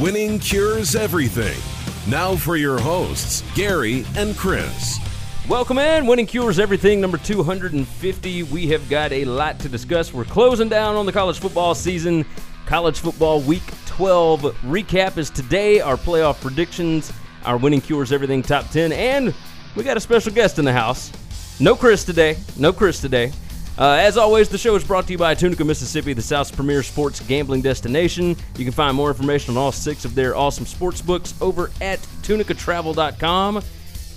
Winning cures everything. Now for your hosts, Gary and Chris. Welcome in. Winning Cures Everything, number 250. We have got a lot to discuss. We're closing down on the college football season. College football week 12 recap is today. Our playoff predictions, our Winning Cures Everything top 10, and we got a special guest in the house. No Chris today. No Chris today. Uh, as always, the show is brought to you by Tunica, Mississippi, the South's premier sports gambling destination. You can find more information on all six of their awesome sports books over at tunicatravel.com.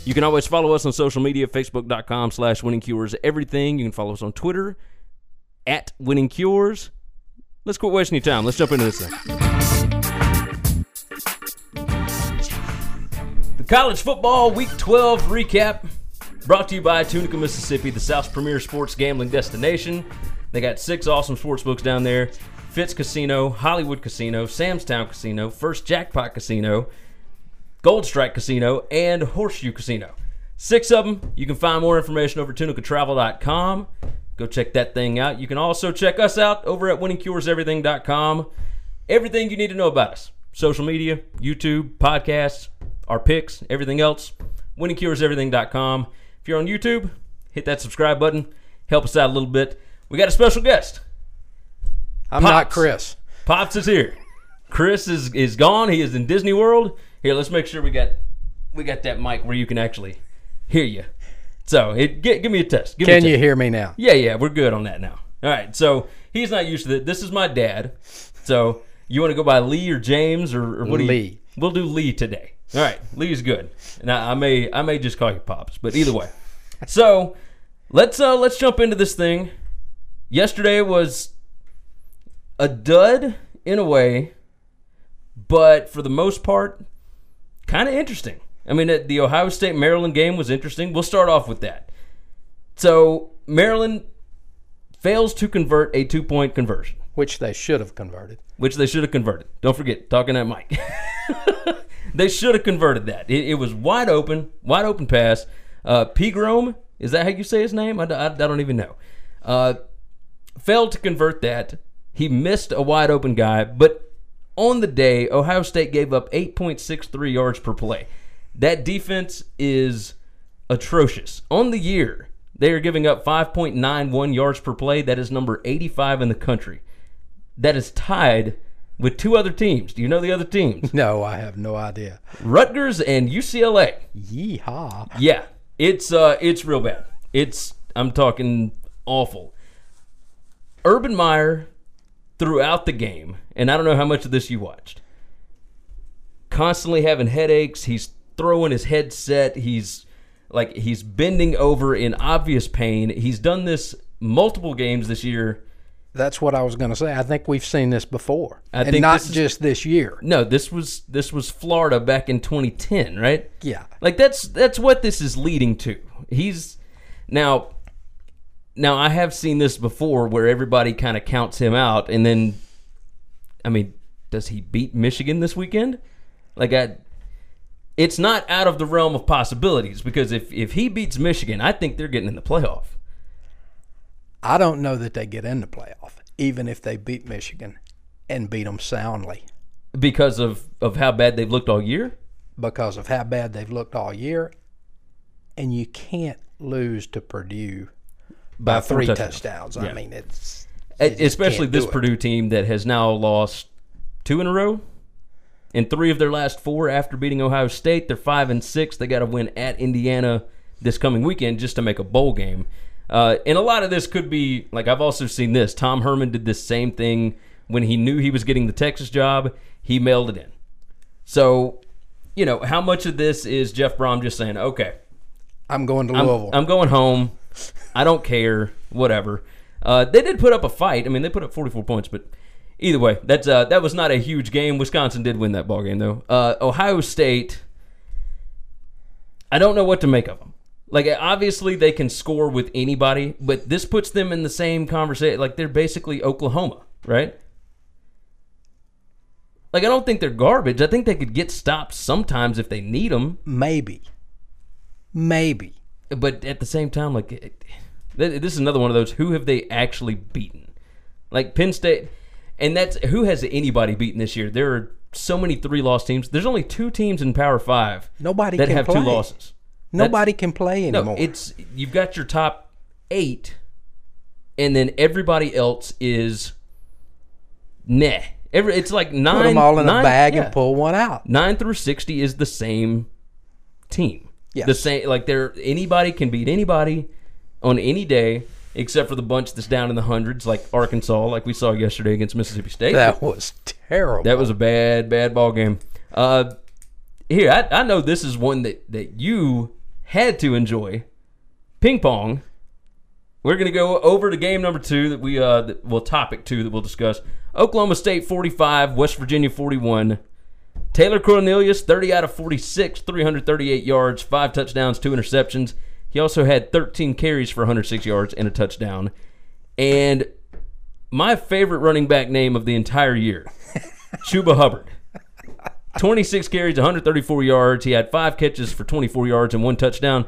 You can always follow us on social media, facebook.com slash winning cures everything. You can follow us on Twitter at winningcures. Let's quit wasting your time. Let's jump into this thing. The college football week 12 recap brought to you by Tunica, Mississippi, the South's premier sports gambling destination. They got six awesome sports books down there Fitz Casino, Hollywood Casino, Samstown Casino, First Jackpot Casino, Gold Strike Casino, and Horseshoe Casino. Six of them. You can find more information over tunicatravel.com. Go check that thing out. You can also check us out over at winningcureseverything.com. Everything you need to know about us social media, YouTube, podcasts, our picks, everything else. winningcureseverything.com. If you're on YouTube, hit that subscribe button. Help us out a little bit. We got a special guest. I'm Pops. not Chris. Pops is here. Chris is is gone. He is in Disney World. Here, let's make sure we got we got that mic where you can actually hear you. So, it, gi- give me a test. Give me a Can test. you hear me now? Yeah, yeah, we're good on that now. All right, so he's not used to it. This is my dad. So you want to go by Lee or James or, or what do you? Lee. We'll do Lee today. All right, Lee's good. Now I may I may just call you Pops, but either way. So let's uh let's jump into this thing. Yesterday was a dud in a way, but for the most part, kind of interesting. I mean, the Ohio State Maryland game was interesting. We'll start off with that. So Maryland fails to convert a two point conversion, Which they should have converted. which they should have converted. Don't forget, talking that mic. they should have converted that. It, it was wide open, wide open pass. Uh, Pigrome, is that how you say his name? I don't even know. Uh, failed to convert that. He missed a wide open guy, but on the day, Ohio State gave up 8.63 yards per play. That defense is atrocious. On the year, they are giving up 5.91 yards per play. That is number 85 in the country. That is tied with two other teams. Do you know the other teams? No, I have no idea. Rutgers and UCLA. Yeehaw. Yeah, it's uh, it's real bad. It's I'm talking awful. Urban Meyer throughout the game, and I don't know how much of this you watched. Constantly having headaches. He's throwing his headset. He's like he's bending over in obvious pain. He's done this multiple games this year. That's what I was going to say. I think we've seen this before. I and think not this is- just this year. No, this was this was Florida back in 2010, right? Yeah. Like that's that's what this is leading to. He's now now I have seen this before where everybody kind of counts him out and then I mean, does he beat Michigan this weekend? Like I it's not out of the realm of possibilities because if if he beats Michigan, I think they're getting in the playoff. I don't know that they get in the playoff, even if they beat Michigan and beat them soundly Because of, of how bad they've looked all year. because of how bad they've looked all year. And you can't lose to Purdue by, four three touchdowns. touchdowns. Yeah. I mean, it's. Especially this it. Purdue team that has now lost two in a row, and three of their last four after beating Ohio State. They're five and six. They got to win at Indiana this coming weekend just to make a bowl game. Uh, and a lot of this could be like I've also seen this. Tom Herman did this same thing when he knew he was getting the Texas job. He mailed it in. So, you know, how much of this is Jeff Brohm just saying, "Okay, I'm going to I'm, Louisville. I'm going home. I don't care. Whatever. Uh, they did put up a fight. I mean, they put up 44 points, but either way, that's uh, that was not a huge game. Wisconsin did win that ball game, though. Uh, Ohio State. I don't know what to make of them. Like, eh, obviously, they can score with anybody, but this puts them in the same conversation. Like, they're basically Oklahoma, right? Like, I don't think they're garbage. I think they could get stopped sometimes if they need them. Maybe. Maybe. but at the same time, like eh, it- this is another one of those. Who have they actually beaten? Like Penn State, And that's who has anybody beaten this year? There are so many three loss teams. There's only two teams in Power Five Nobody that have play. two losses. Nobody can play No, anymore. it's you've got your top eight, and then everybody else is nah. Every it's like nine. Put them all in nine- a bag yeah. and pull one out. nine through sixty is the same team. Yeah, The same like there anybody can beat anybody on any day except for the bunch that's down in the hundreds like Arkansas, like we saw yesterday against Mississippi State. That was terrible. That was a bad, bad ball game. Uh, here, I, I know this is one that, that you had to enjoy. Ping pong. We're gonna go over to game number two that we uh that, well topic two that we'll discuss. Oklahoma State forty five, West Virginia forty one. Taylor Cornelius thirty out of forty six, three hundred thirty eight yards, five touchdowns, two interceptions. He also had thirteen carries for one hundred six yards and a touchdown. And my favorite running back name of the entire year, Chuba Hubbard. 26 carries, 134 yards. He had five catches for 24 yards and one touchdown.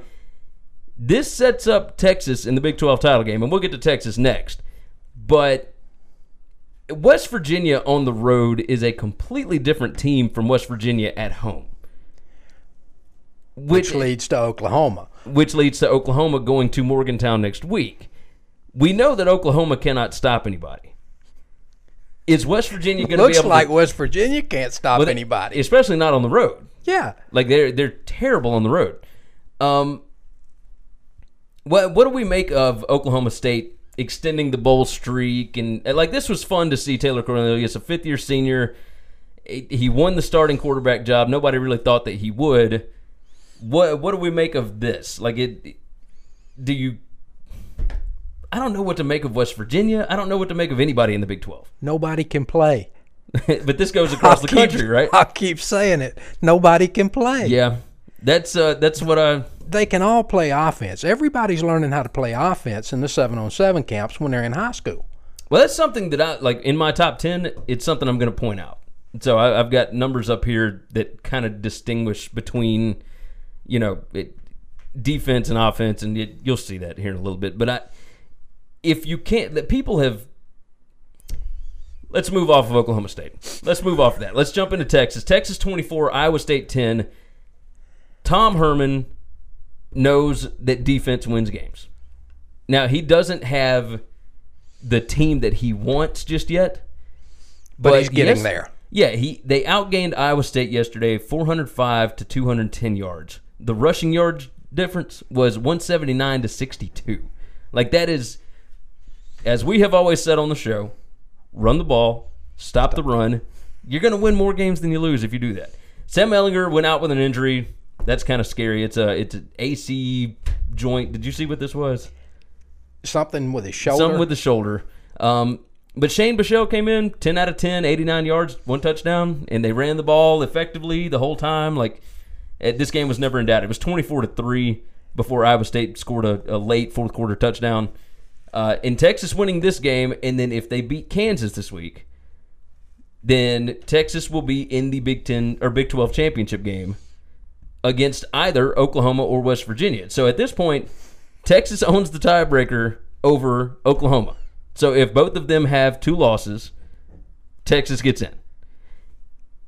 This sets up Texas in the Big 12 title game, and we'll get to Texas next. But West Virginia on the road is a completely different team from West Virginia at home. which leads to Oklahoma. which leads to Oklahoma going to Morgantown next week. We know that Oklahoma cannot stop anybody. Is West Virginia going to be Looks able like to, West Virginia can't stop well, anybody. especially not on the road? Yeah. Like they're they're terrible on the road. Um, what what do we make of Oklahoma State extending the bowl streak and and, like this was fun to see Taylor Cornelius, a fifth year senior. He he won the starting quarterback job. Nobody really thought that he would. What what do we make of this? Like it, do you? I don't know what to make of West Virginia. I don't know what to make of anybody in the Big Twelve. Nobody can play. but this goes across the I'll keep- country, right? I'll keep saying it. Nobody can play. Yeah, that's uh, that's what I. They can all play offense. Everybody's learning how to play offense in the seven on seven camps when they're in high school. Well, that's something that I like in my top ten. It's something I'm going to point out. So I, I've got numbers up here that kind of distinguish between, you know, it, defense and offense, and it, you'll see that here in a little bit. But I, if you can't, that people have. Let's move off of Oklahoma State. Let's move off of that. Let's jump into Texas. Texas 24, Iowa State 10. Tom Herman knows that defense wins games. Now, he doesn't have the team that he wants just yet. But he's getting yes- there. Yeah, he they outgained Iowa State yesterday, 405 to 210 yards. The rushing yards difference was 179 to 62. Like that is as we have always said on the show, run the ball, stop the run. You're going to win more games than you lose if you do that. Sam Ehlinger went out with an injury. That's kind of scary. It's a it's an AC joint. Did you see what this was? Something with his shoulder. Something with the shoulder. Um, but Shane Buechele came in 10 out of 10, 89 yards, one touchdown, and they ran the ball effectively the whole time. Like eh, this game was never in doubt. It was 24 to three before Iowa State scored a, a late fourth quarter touchdown. Uh, in Texas winning this game, and then if they beat Kansas this week, then Texas will be in the Big Ten or Big 12 championship game against either Oklahoma or West Virginia. So at this point, Texas owns the tiebreaker over Oklahoma. So if both of them have two losses, Texas gets in.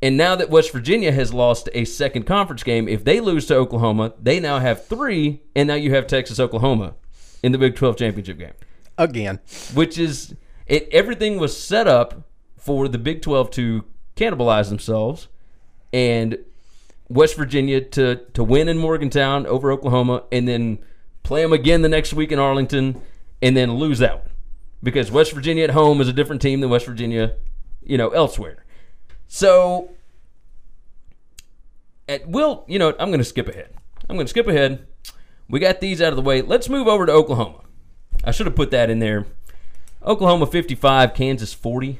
And now that West Virginia has lost a second conference game, if they lose to Oklahoma, they now have three, and now you have Texas Oklahoma in the Big 12 championship game Again. which is it everything was set up for the Big 12 to cannibalize themselves and West Virginia to to win in Morgantown over Oklahoma and then play them again the next week in Arlington and then lose that one because West Virginia at home is a different team than West Virginia, you know, elsewhere. So at will, you know, I'm going to skip ahead. I'm going to skip ahead. We got these out of the way. Let's move over to Oklahoma. I should have put that in there. Oklahoma 55, Kansas 40.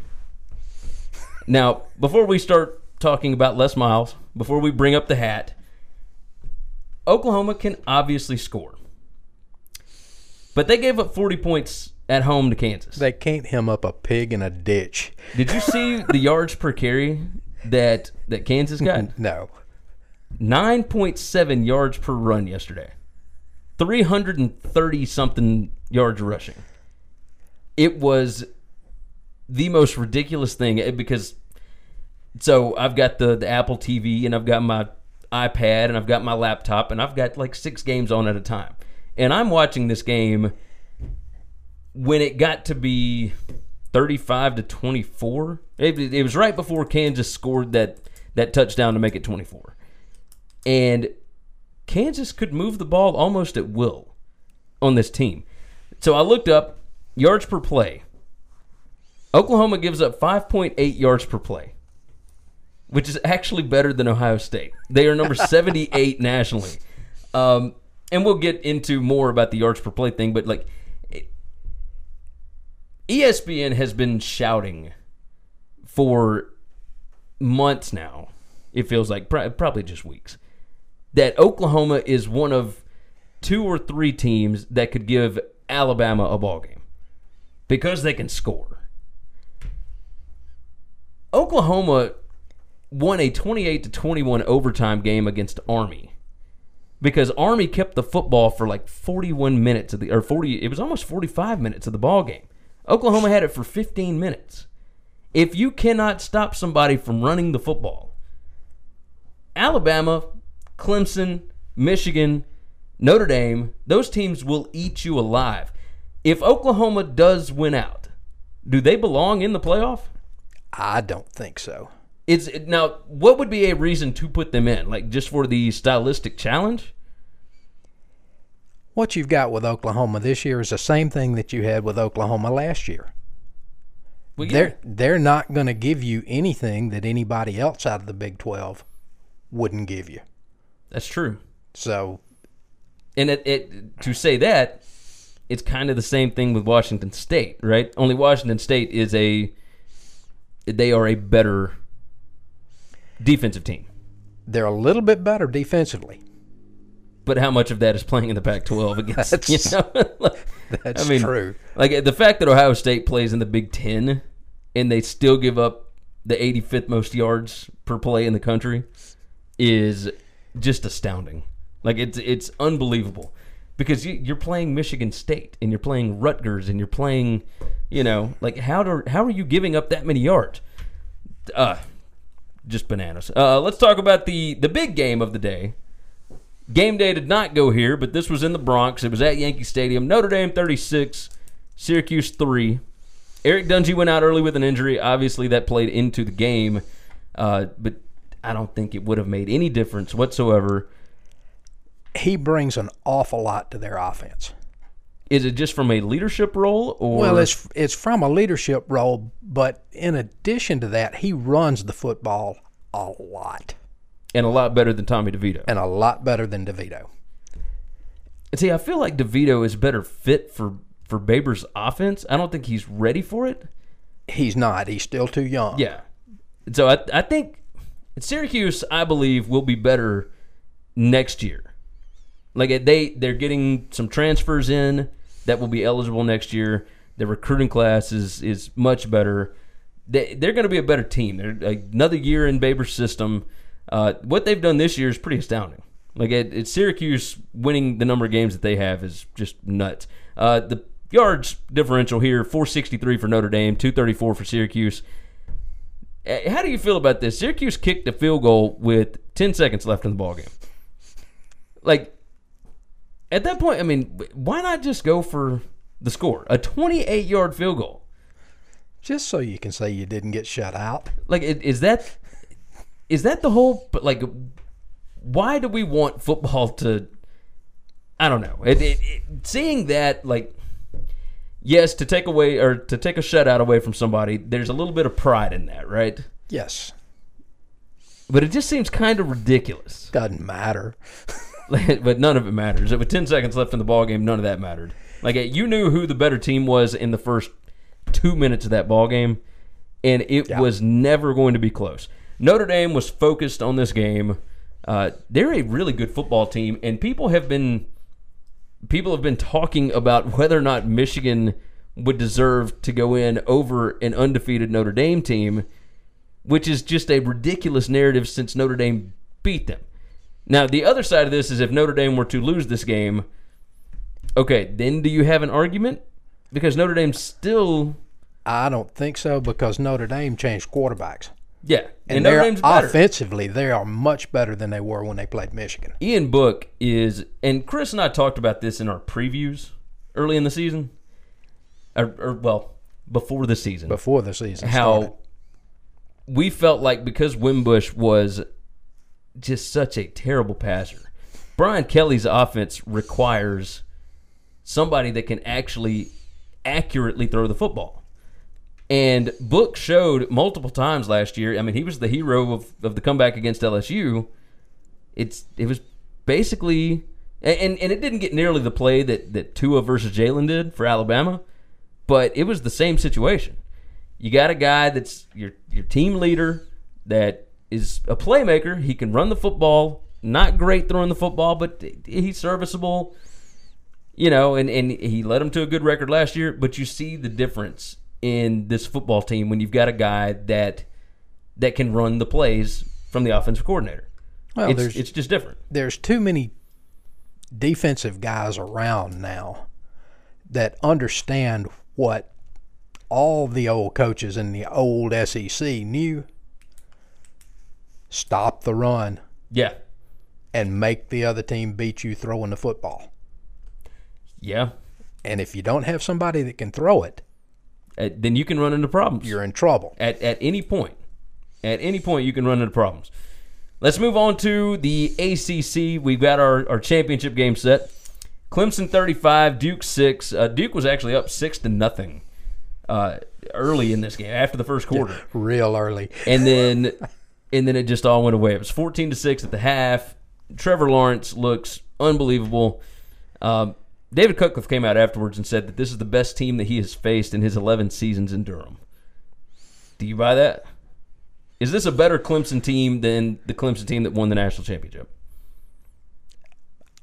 Now, before we start talking about Les Miles, before we bring up the hat, Oklahoma can obviously score. But they gave up 40 points at home to Kansas. They can't hem up a pig in a ditch. Did you see the yards per carry that that Kansas got? No. 9.7 yards per run yesterday. 330 something yards rushing. It was the most ridiculous thing eh, because so I've got the the Apple TV and I've got my iPad and I've got my laptop and I've got like six games on at a time. And I'm watching this game when it got to be 35 to 24. It, it was right before Kansas scored that that touchdown to make it 24. And Kansas could move the ball almost at will on this team. So I looked up yards per play. Oklahoma gives up 5.8 yards per play, which is actually better than Ohio State. They are number 78 nationally. Um, and we'll get into more about the yards per play thing, but like ESPN has been shouting for months now. It feels like probably just weeks that Oklahoma is one of two or three teams that could give Alabama a ball game because they can score. Oklahoma won a 28 to 21 overtime game against Army because Army kept the football for like 41 minutes of the or 40 it was almost 45 minutes of the ball game. Oklahoma had it for 15 minutes. If you cannot stop somebody from running the football, Alabama, Clemson, Michigan, Notre Dame, those teams will eat you alive. If Oklahoma does win out, do they belong in the playoff? I don't think so. It's now what would be a reason to put them in? Like just for the stylistic challenge? What you've got with Oklahoma this year is the same thing that you had with Oklahoma last year. Well, yeah. They're they're not going to give you anything that anybody else out of the Big 12 wouldn't give you. That's true. So and it, it to say that it's kind of the same thing with Washington State, right? Only Washington State is a they are a better defensive team. They're a little bit better defensively. But how much of that is playing in the Pac-12 against? That's, you know? like, that's I mean, true. Like the fact that Ohio State plays in the Big Ten and they still give up the 85th most yards per play in the country is just astounding. Like it's it's unbelievable because you, are playing Michigan State and you're playing Rutgers and you're playing, you know, like how do how are you giving up that many yards? Uh, just bananas. Uh, let's talk about the the big game of the day. Game day did not go here, but this was in the Bronx. It was at Yankee Stadium. Notre Dame 36, Syracuse 3. Eric Dungey went out early with an injury. Obviously, that played into the game, uh, but I don't think it would have made any difference whatsoever he brings an awful lot to their offense. Is it just from a leadership role, or well, it's it's from a leadership role, but in addition to that, he runs the football a lot, and a lot better than Tommy DeVito, and a lot better than DeVito. See, I feel like DeVito is better fit for for Babers' offense. I don't think he's ready for it. He's not. He's still too young. Yeah. So I I think Syracuse, I believe, will be better next year. Like they they're getting some transfers in that will be eligible next year. The recruiting class is is much better. They they're going to be a better team. They're another year in Babers' system. Uh, what they've done this year is pretty astounding. Like at, Syracuse winning the number of games that they have is just nuts. Uh, the yards differential here 463 for Notre Dame, 234 for Syracuse. Uh, how do you feel about this? Syracuse kicked a field goal with 10 seconds left in the ball game. Like at that point, I mean, why not just go for the score? A 28 yard field goal. Just so you can say you didn't get shut out. Like, is that is that the whole? But Like, why do we want football to? I don't know. It, it, it, seeing that, like, yes, to take away or to take a shutout away from somebody, there's a little bit of pride in that, right? Yes. But it just seems kind of ridiculous. Doesn't matter. but none of it matters. With 10 seconds left in the ball game, none of that mattered. Like you knew who the better team was in the first two minutes of that ball game, and it yeah. was never going to be close. Notre Dame was focused on this game. Uh, they're a really good football team, and people have been people have been talking about whether or not Michigan would deserve to go in over an undefeated Notre Dame team, which is just a ridiculous narrative since Notre Dame beat them. Now, the other side of this is if Notre Dame were to lose this game, okay, then do you have an argument? Because Notre Dame still I don't think so because Notre Dame changed quarterbacks. Yeah, And, and Notre they're Dame's better. offensively, they are much better than they were when they played Michigan. Ian Book is, and Chris and I talked about this in our previews early in the season, or, or well, before the season. Before the season how started. we felt like because Wimbush was just such a terrible passer, Brian Kelly's offense requires somebody that can actually accurately throw the football. And Book showed multiple times last year. I mean, he was the hero of, of the comeback against LSU. It's it was basically and, and it didn't get nearly the play that, that Tua versus Jalen did for Alabama, but it was the same situation. You got a guy that's your your team leader that is a playmaker. He can run the football. Not great throwing the football, but he's serviceable. You know, and, and he led them to a good record last year. But you see the difference in this football team when you've got a guy that that can run the plays from the offensive coordinator. Well, it's, it's just different. there's too many defensive guys around now that understand what all the old coaches in the old SEC knew. Stop the run Yeah, and make the other team beat you throwing the football. yeah. And if you don't have somebody that can throw it, Uh, then you can run into problems. you're in trouble. at, at any point. At any point, you can run into problems. Let's move on to the ACC. We've got our, our championship game set. Clemson 35, Duke 6. Uh, Duke was actually up 6 to nothing uh, early in this game after the first quarter. Real early. And then and then it just all went away. It was 14 to 6 at the half. Trevor Lawrence looks unbelievable. Um, David Cutcliffe came out afterwards and said that this is the best team that he has faced in his 11 seasons in Durham. Do you buy that? Is this a better Clemson team than the Clemson team that won the national championship?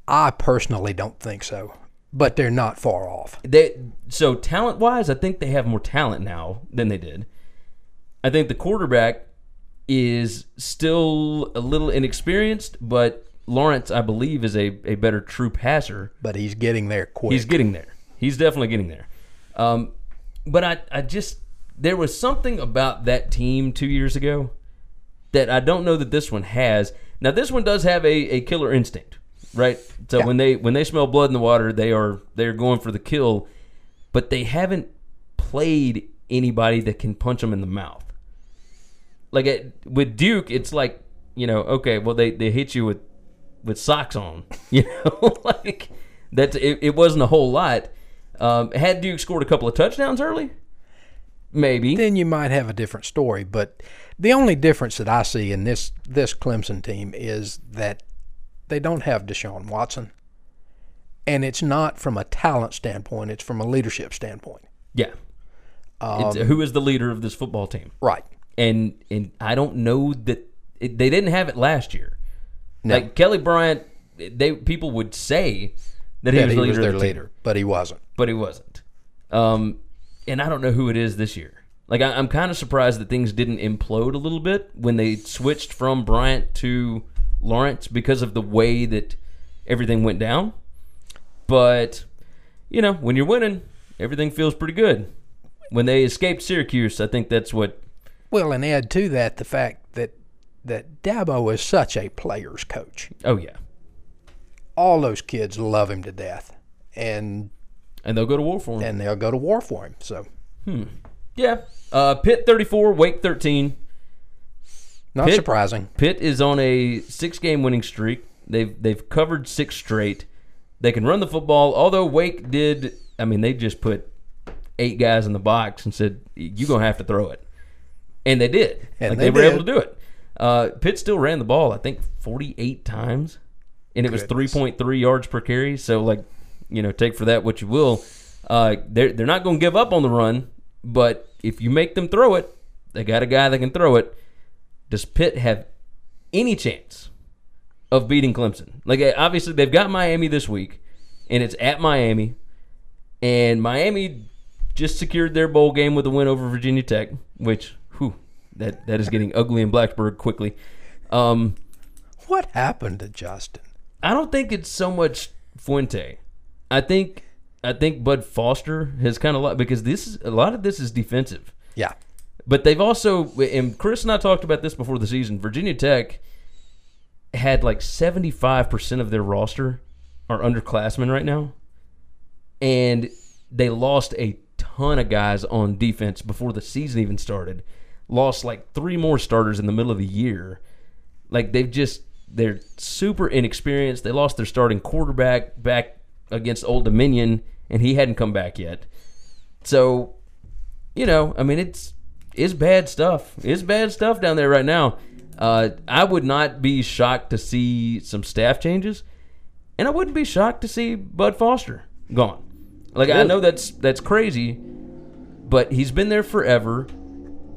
I personally don't think so, but they're not far off. They so talent wise, I think they have more talent now than they did. I think the quarterback is still a little inexperienced, but Lawrence, I believe, is a, a better true passer. But he's getting there quick. He's getting there. He's definitely getting there. Um, but I, I just there was something about that team two years ago that I don't know that this one has. Now this one does have a, a killer instinct, right? So Yeah. when they when they smell blood in the water, they are they are going for the kill, but they haven't played anybody that can punch them in the mouth. Like at, with Duke, it's like you know, okay, well they they hit you with with socks on, you know, like that. It, it wasn't a whole lot. Um, had Duke scored a couple of touchdowns early, maybe. then you might have a different story. But the only difference that I see in this this Clemson team is that they don't have Deshaun Watson, and it's not from a talent standpoint; it's from a leadership standpoint. yeah. it's, who is the leader of this football team? Right. And and I don't know that it, they didn't have it last year. Like Kelly Bryant, they people would say that he That was he was their the leader, but he wasn't. but he wasn't. Um, and I don't know who it is this year. Like I, I'm kind of surprised that things didn't implode a little bit when they switched from Bryant to Lawrence because of the way that everything went down. But you know, when you're winning, everything feels pretty good. When they escaped Syracuse, I think that's what. Well, and add to that the fact that that Dabo is such a player's coach. Oh yeah, All those kids love him to death, and and they'll go to war for him. and they'll go to war for him. So yeah, uh, Pitt 34, Wake 13. not Pitt- surprising. Pitt is on a six game winning streak. They've they've covered six straight. They can run the football. Although Wake did, I mean, they just put eight guys in the box and said you're gonna have to throw it, and they did. And like they they, were able to do it. Uh, Pitt still ran the ball, I think, 48 times, and it was 3.3 yards per carry. So like, you know, take for that what you will. Uh, they're they're not gonna give up on the run, but if you make them throw it, they got a guy that can throw it. Does Pitt have any chance of beating Clemson? Like, uh, obviously, they've got Miami this week, and it's at Miami. And Miami just secured their bowl game with a win over Virginia Tech, which, that, that is getting ugly in Blacksburg quickly. Um, What happened to Justin? I don't think it's so much Fuente. I think I think Bud Foster has kind of because this is a lot of this is defensive. Yeah. But they've also and Chris and I talked about this before the season. Virginia Tech had like 75% of their roster are underclassmen right now. And they lost a ton of guys on defense before the season even started. Lost like three more starters in the middle of the year. Like they've just they're super inexperienced. They lost their starting quarterback back against Old Dominion and he hadn't come back yet. So, you know, I mean it's it's bad stuff. It's bad stuff down there right now. Uh, I would not be shocked to see some staff changes, and I wouldn't be shocked to see Bud Foster gone. Like I know that's that's crazy, but he's been there forever.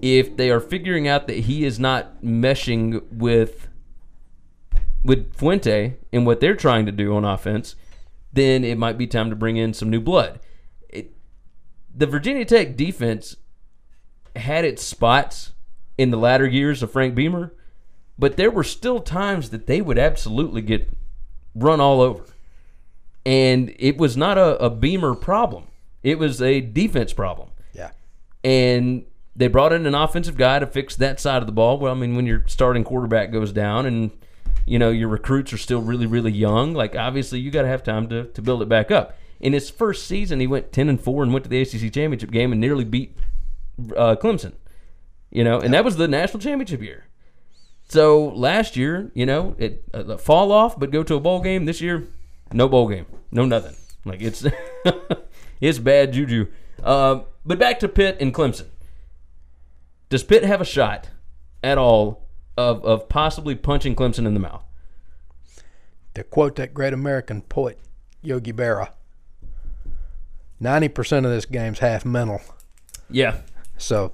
If they are figuring out that he is not meshing with with Fuente and what they're trying to do on offense, then it might be time to bring in some new blood. It, the Virginia Tech defense had its spots in the latter years of Frank Beamer, but there were still times that they would absolutely get run all over. And it was not a, a Beamer problem. It was a defense problem. Yeah. And they brought in an offensive guy to fix that side of the ball. Well, I mean, when your starting quarterback goes down and you know your recruits are still really, really young, like obviously you got to have time to, to build it back up. In his first season, he went ten and four and went to the ACC championship game and nearly beat uh, Clemson. You know, and that was the national championship year. So last year, you know, it uh, fall off, but go to a bowl game. This year, no bowl game, no nothing. Like it's it's bad juju. Uh, but back to Pitt and Clemson. Does Pitt have a shot at all of of possibly punching Clemson in the mouth? To quote that great American poet Yogi Berra, ninety percent of this game's half mental. Yeah. So,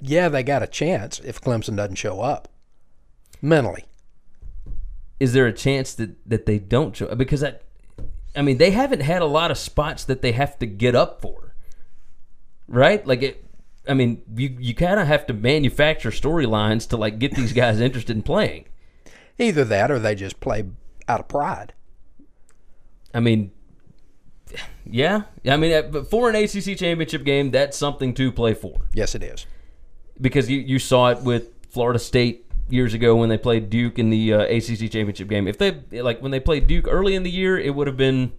yeah, they got a chance if Clemson doesn't show up mentally. Is there a chance that, that they don't show? Because I, I mean, they haven't had a lot of spots that they have to get up for, right? Like it. I mean, you you kind of have to manufacture storylines to like get these guys interested in playing. Either that, or they just play out of pride. I mean, yeah. I mean, for an ACC championship game, that's something to play for. Yes, it is. Because you, you saw it with Florida State years ago when they played Duke in the uh, ACC championship game. If they like when they played Duke early in the year, it would have been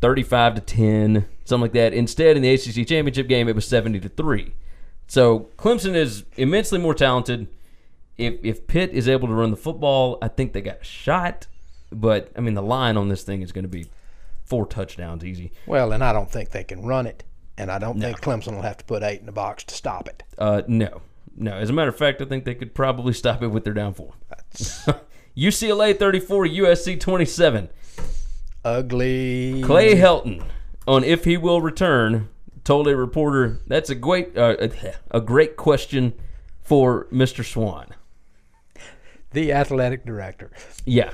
thirty-five to ten, something like that. Instead, in the ACC championship game, it was seventy to three. So Clemson is immensely more talented. If if Pitt is able to run the football, I think they got a shot. But I mean, the line on this thing is going to be four touchdowns easy. Well, and I don't think they can run it, and I don't no. think Clemson will have to put eight in the box to stop it. Uh, no, no, as a matter of fact, I think they could probably stop it with their down four. UCLA 34, USC 27. Ugly. Clay Helton on if he will return told a reporter, "That's a great uh, a great question for Mr. Swan." The athletic director. Yeah.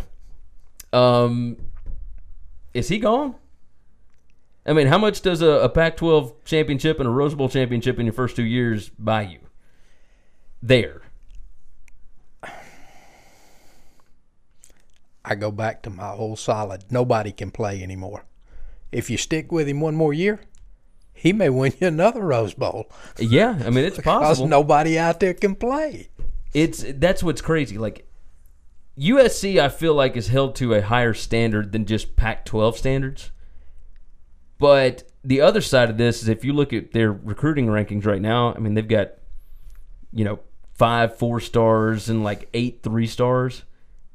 Um is he gone? I mean, how much does a, a Pac 12 championship and a Rose Bowl championship in your first two years buy you? there? I go back to my old solid. Nobody can play anymore. If you stick with him one more year, he may win you another Rose Bowl. Yeah, I mean it's possible. Because nobody out there can play. It's that's what's crazy. Like USC, I feel like is held to a higher standard than just Pac-12 standards. But the other side of this is if you look at their recruiting rankings right now, I mean they've got you know five four stars and like eight three stars.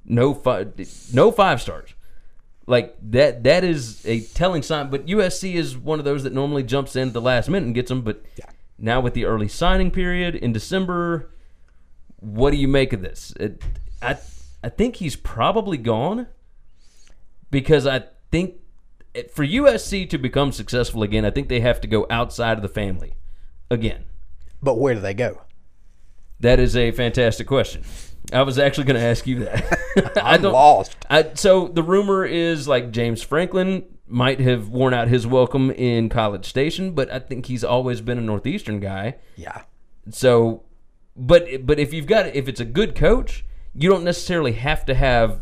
No five, no five stars. Like that, that is a telling sign. But USC is one of those that normally jumps in at the last minute and gets them. But yeah. now with the early signing period in December, what do you make of this? It, I, I think he's probably gone because I think for USC to become successful again, I think they have to go outside of the family again. But where do they go? That is a fantastic question. I was actually going to ask you that. I am lost. I, so the rumor is like James Franklin might have worn out his welcome in College Station, but I think he's always been a Northeastern guy. Yeah. So, but but if you've got if it's a good coach, you don't necessarily have to have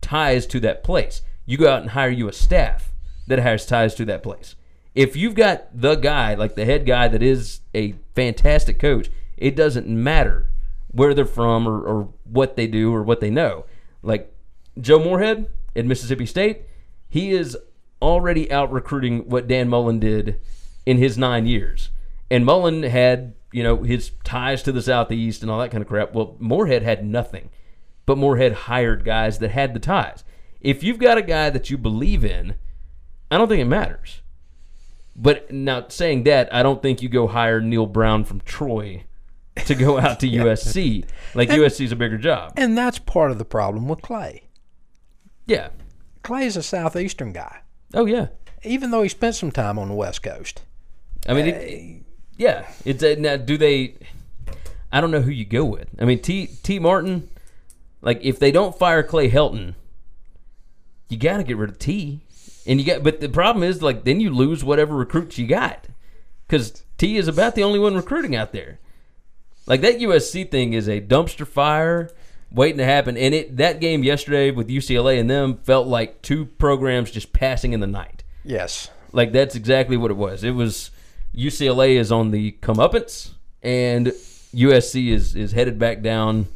ties to that place. You go out and hire you a staff that has ties to that place. If you've got the guy, like the head guy that is a fantastic coach, it doesn't matter where they're from or, or what they do or what they know. Like Joe Moorhead at Mississippi State, he is already out recruiting what Dan Mullen did in his nine years. And Mullen had, you know, his ties to the Southeast and all that kind of crap. Well, Moorhead had nothing, but Moorhead hired guys that had the ties. If you've got a guy that you believe in, I don't think it matters. But now saying that, I don't think you go hire Neal Brown from Troy to go out to USC. Like and, USC's a bigger job. And that's part of the problem with Clay. Yeah. Clay's a southeastern guy. Oh yeah. Even though he spent some time on the West Coast. I mean, it, uh, yeah. It's a, uh, now. Do they? I don't know who you go with. I mean, Tee Tee Martin. Like, if they don't fire Clay Helton, you got to get rid of Tee. And you got, but the problem is, like, then you lose whatever recruits you got, because Tee is about the only one recruiting out there. Like that USC thing is a dumpster fire waiting to happen. And it that game yesterday with UCLA and them felt like two programs just passing in the night. Yes. Like that's exactly what it was. It was UCLA is on the comeuppance and USC is is headed back down.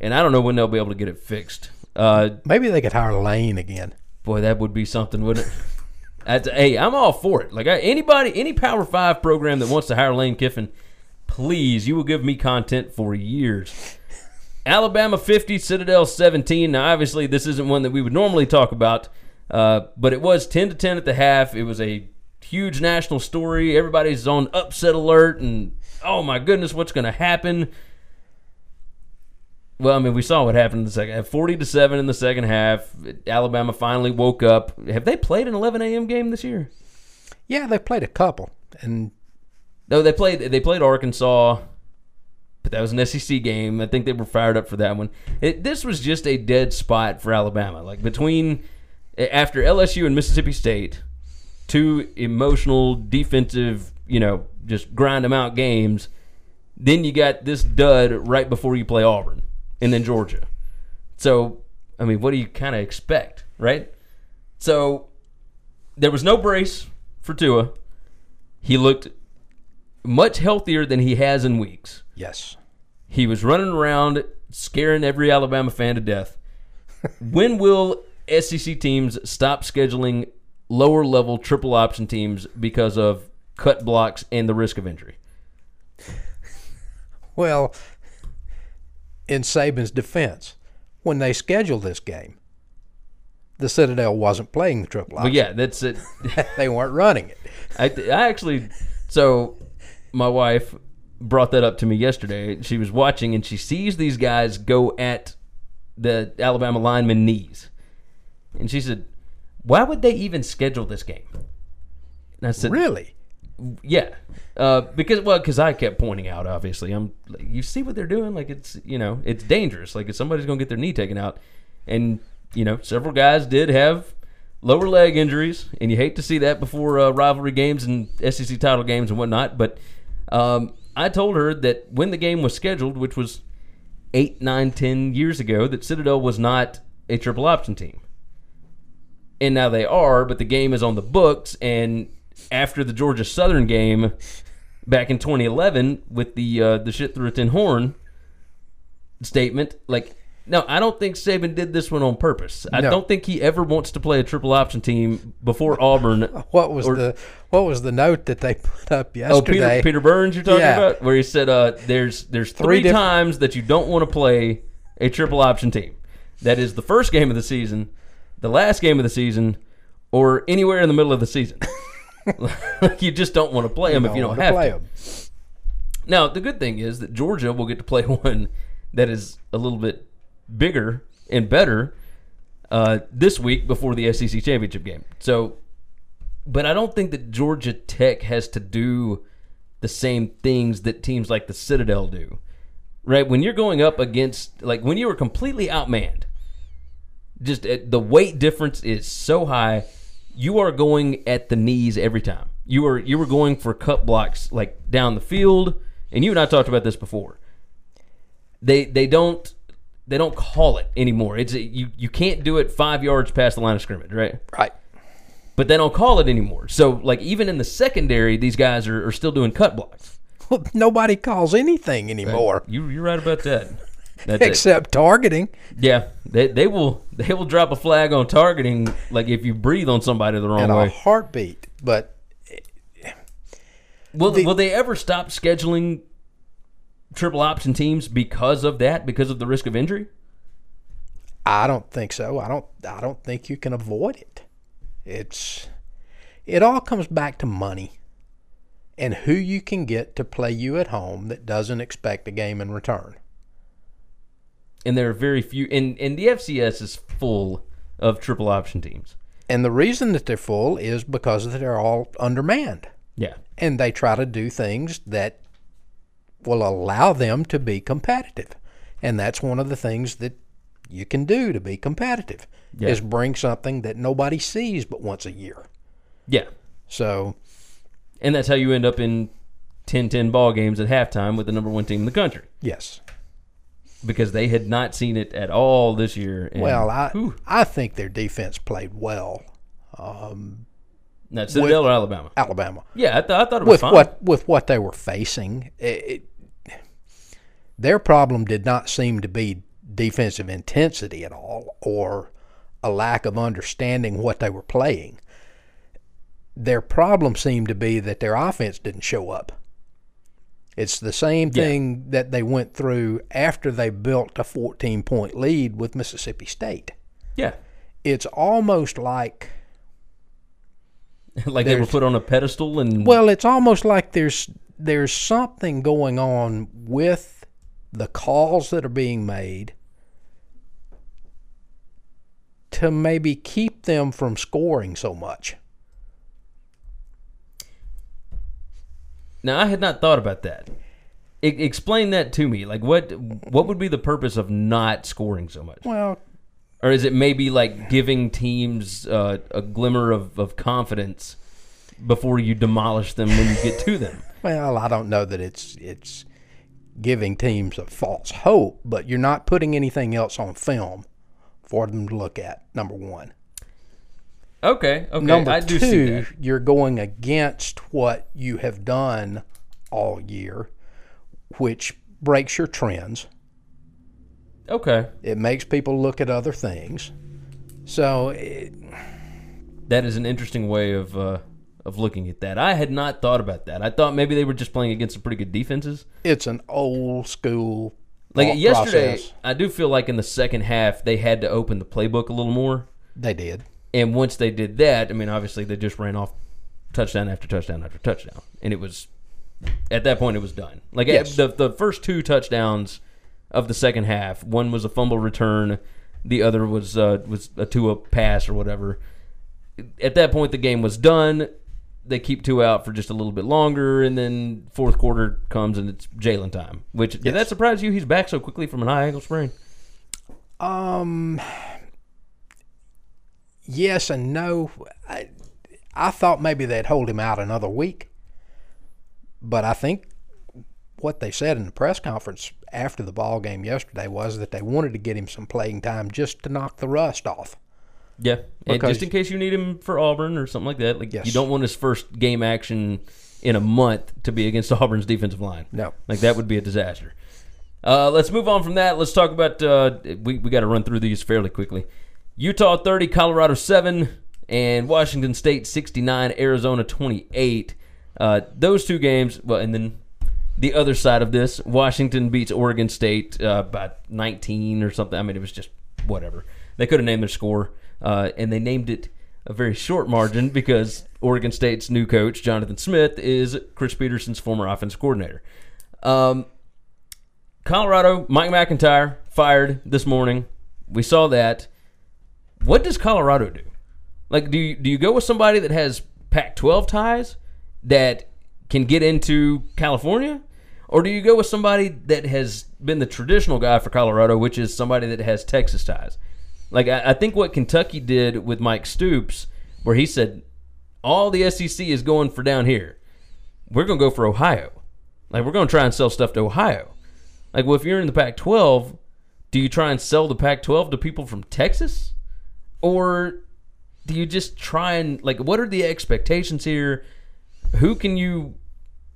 And I don't know when they'll be able to get it fixed. Uh, Maybe they could hire Lane again. Boy, that would be something, wouldn't it? That's, hey, I'm all for it. Like anybody, any Power Five program that wants to hire Lane Kiffin, please, you will give me content for years. Alabama 50, Citadel 17. Now, obviously, this isn't one that we would normally talk about, uh, but it was 10 to 10 at the half. It was a huge national story. Everybody's on upset alert, and oh my goodness, what's going to happen? Well, I mean, we saw what happened in the second half. 40 to 7 in the second half. Alabama finally woke up. Have they played an 11 a.m. game this year? Yeah, they've played a couple. And no, they played they played Arkansas but that was an SEC game. I think they were fired up for that one. It, this was just a dead spot for Alabama. Like between after LSU and Mississippi State, two emotional defensive, you know, just grind them out games. Then you got this dud right before you play Auburn and then Georgia. So, I mean, what do you kind of expect, right? So, there was no brace for Tua. He looked much healthier than he has in weeks. Yes. He was running around scaring every Alabama fan to death. when will SEC teams stop scheduling lower level triple option teams because of cut blocks and the risk of injury? Well, in Saban's defense, when they scheduled this game, the Citadel wasn't playing the triple option. Well, yeah, that's it. they weren't running it. I, I actually, so my wife brought that up to me yesterday. She was watching and she sees these guys go at the Alabama lineman knees. And she said, Why would they even schedule this game? And I said, Really? Yeah. Uh, because well, because I kept pointing out, obviously, I'm. You see what they're doing? Like it's, you know, it's dangerous. Like if somebody's gonna get their knee taken out, and you know, several guys did have lower leg injuries, and you hate to see that before uh, rivalry games and SEC title games and whatnot. But um, I told her that when the game was scheduled, which was eight, nine, ten years ago, that Citadel was not a triple option team. And now they are, but the game is on the books. And after the Georgia Southern game back in 2011 with the uh, the shit through a tin horn statement, like no, I don't think Saban did this one on purpose. I no. don't think he ever wants to play a triple option team before Auburn. What was or, the What was the note that they put up yesterday? Oh, Peter, Peter Burns, you're talking yeah. about, where he said, uh, "There's there's three, three times that you don't want to play a triple option team. That is the first game of the season, the last game of the season, or anywhere in the middle of the season. you just don't want to play them you if you don't have to." Them. Now, the good thing is that Georgia will get to play one that is a little bit bigger and better uh, this week before the SEC championship game. So, but I don't think that Georgia Tech has to do the same things that teams like the Citadel do. Right? When you're going up against, like, when you were completely outmanned, just uh, the weight difference is so high. You are going at the knees every time. You were you were going for cut blocks like down the field, and you and I talked about this before. They they don't they don't call it anymore. It's you you can't do it five yards past the line of scrimmage, right? Right. but they don't call it anymore. So like even in the secondary, these guys are, are still doing cut blocks. Well, nobody calls anything anymore You you're right about that. That's it. except targeting. Yeah, they they will they will drop a flag on targeting like if you breathe on somebody the wrong and a way. heartbeat. But eh, Will the- will they ever stop scheduling triple option teams because of that? Because of the risk of injury? I don't think so. I don't. I don't think you can avoid it. It's. It all comes back to money, and who you can get to play you at home that doesn't expect a game in return. And there are very few and, and the FCS is full of triple option teams. And the reason that they're full is because they're all undermanned, Yeah. and they try to do things that will allow them to be competitive, and that's one of the things that you can do to be competitive Yeah. is bring something that nobody sees but once a year. Yeah. So And that's how you end up in 10-10 ball games at halftime with the number one team in the country yes. because they had not seen it at all this year. And, Well, I whew, I think their defense played well. Um, not Citadel or Alabama. Alabama Yeah, I, th- I thought it was with fine. what with what they were facing. It- their problem did not seem to be defensive intensity at all, or a lack of understanding what they were playing. Their problem seemed to be that their offense didn't show up. It's the same Yeah. thing that they went through after they built a 14 point lead with Mississippi State. Yeah. It's almost like like they were put on a pedestal and Well, it's almost like there's there's something going on with the calls that are being made to maybe keep them from scoring so much. Now I had not thought about that. I, explain that to me. Like what what would be the purpose of not scoring so much? Well, Or is it maybe like giving teams uh, a glimmer of, of confidence before you demolish them when you get to them? well, I don't know that it's it's giving teams a false hope, but you're not putting anything else on film for them to look at. Number one. Okay, okay, Number I do see two, that. you're going against what you have done all year, which breaks your trends. Okay, It makes people look at other things. So, it, that is an interesting way of uh, of looking at that. I had not thought about that. I thought maybe they were just playing against some pretty good defenses. it's an old school Like yesterday, process. I do feel like in the second half they had to open the playbook a little more. They did. And once they did that, I mean, obviously they just ran off touchdown after touchdown after touchdown, and it was at that point it was done. Like Yes. the the first two touchdowns of the second half, one was a fumble return, the other was uh, was a two up pass or whatever. At that point, the game was done. They keep two out for just a little bit longer, and then fourth quarter comes and it's Jalen time. Which did that surprise you? He's back so quickly from an high ankle sprain. Um, yes and no. I, I thought maybe they'd hold him out another week, but I think what they said in the press conference after the ball game yesterday was that they wanted to get him some playing time just to knock the rust off. Yeah, and Because- just in case you need him for Auburn or something like that, like Yes. you don't want his first game action in a month to be against Auburn's defensive line. No. like that would be a disaster. Uh, let's move on from that. Let's talk about. Uh, we we got to run through these fairly quickly. Utah thirty, Colorado seven, and Washington State sixty nine, Arizona twenty eight. Uh, those two games. Well, and then the other side of this, Washington beats Oregon State uh, by 19 or something. I mean, it was just whatever. They could have named their score, uh, and they named it a very short margin because Oregon State's new coach, Jonathan Smith, is Chris Petersen's former offense coordinator. Um, Colorado, Mike McIntyre fired this morning. We saw that. What does Colorado do? Like, do you, do you go with somebody that has Pac-12 ties that can get into California, or do you go with somebody that has been the traditional guy for Colorado, which is somebody that has Texas ties? Like, I, I think what Kentucky did with Mike Stoops, where he said all the SEC is going for down here, we're going to go for Ohio. Like, we're going to try and sell stuff to Ohio. Like, well, if you're in the Pac 12, do you try and sell the Pac 12 to people from Texas? Or do you just try and like what are the expectations here? Who can you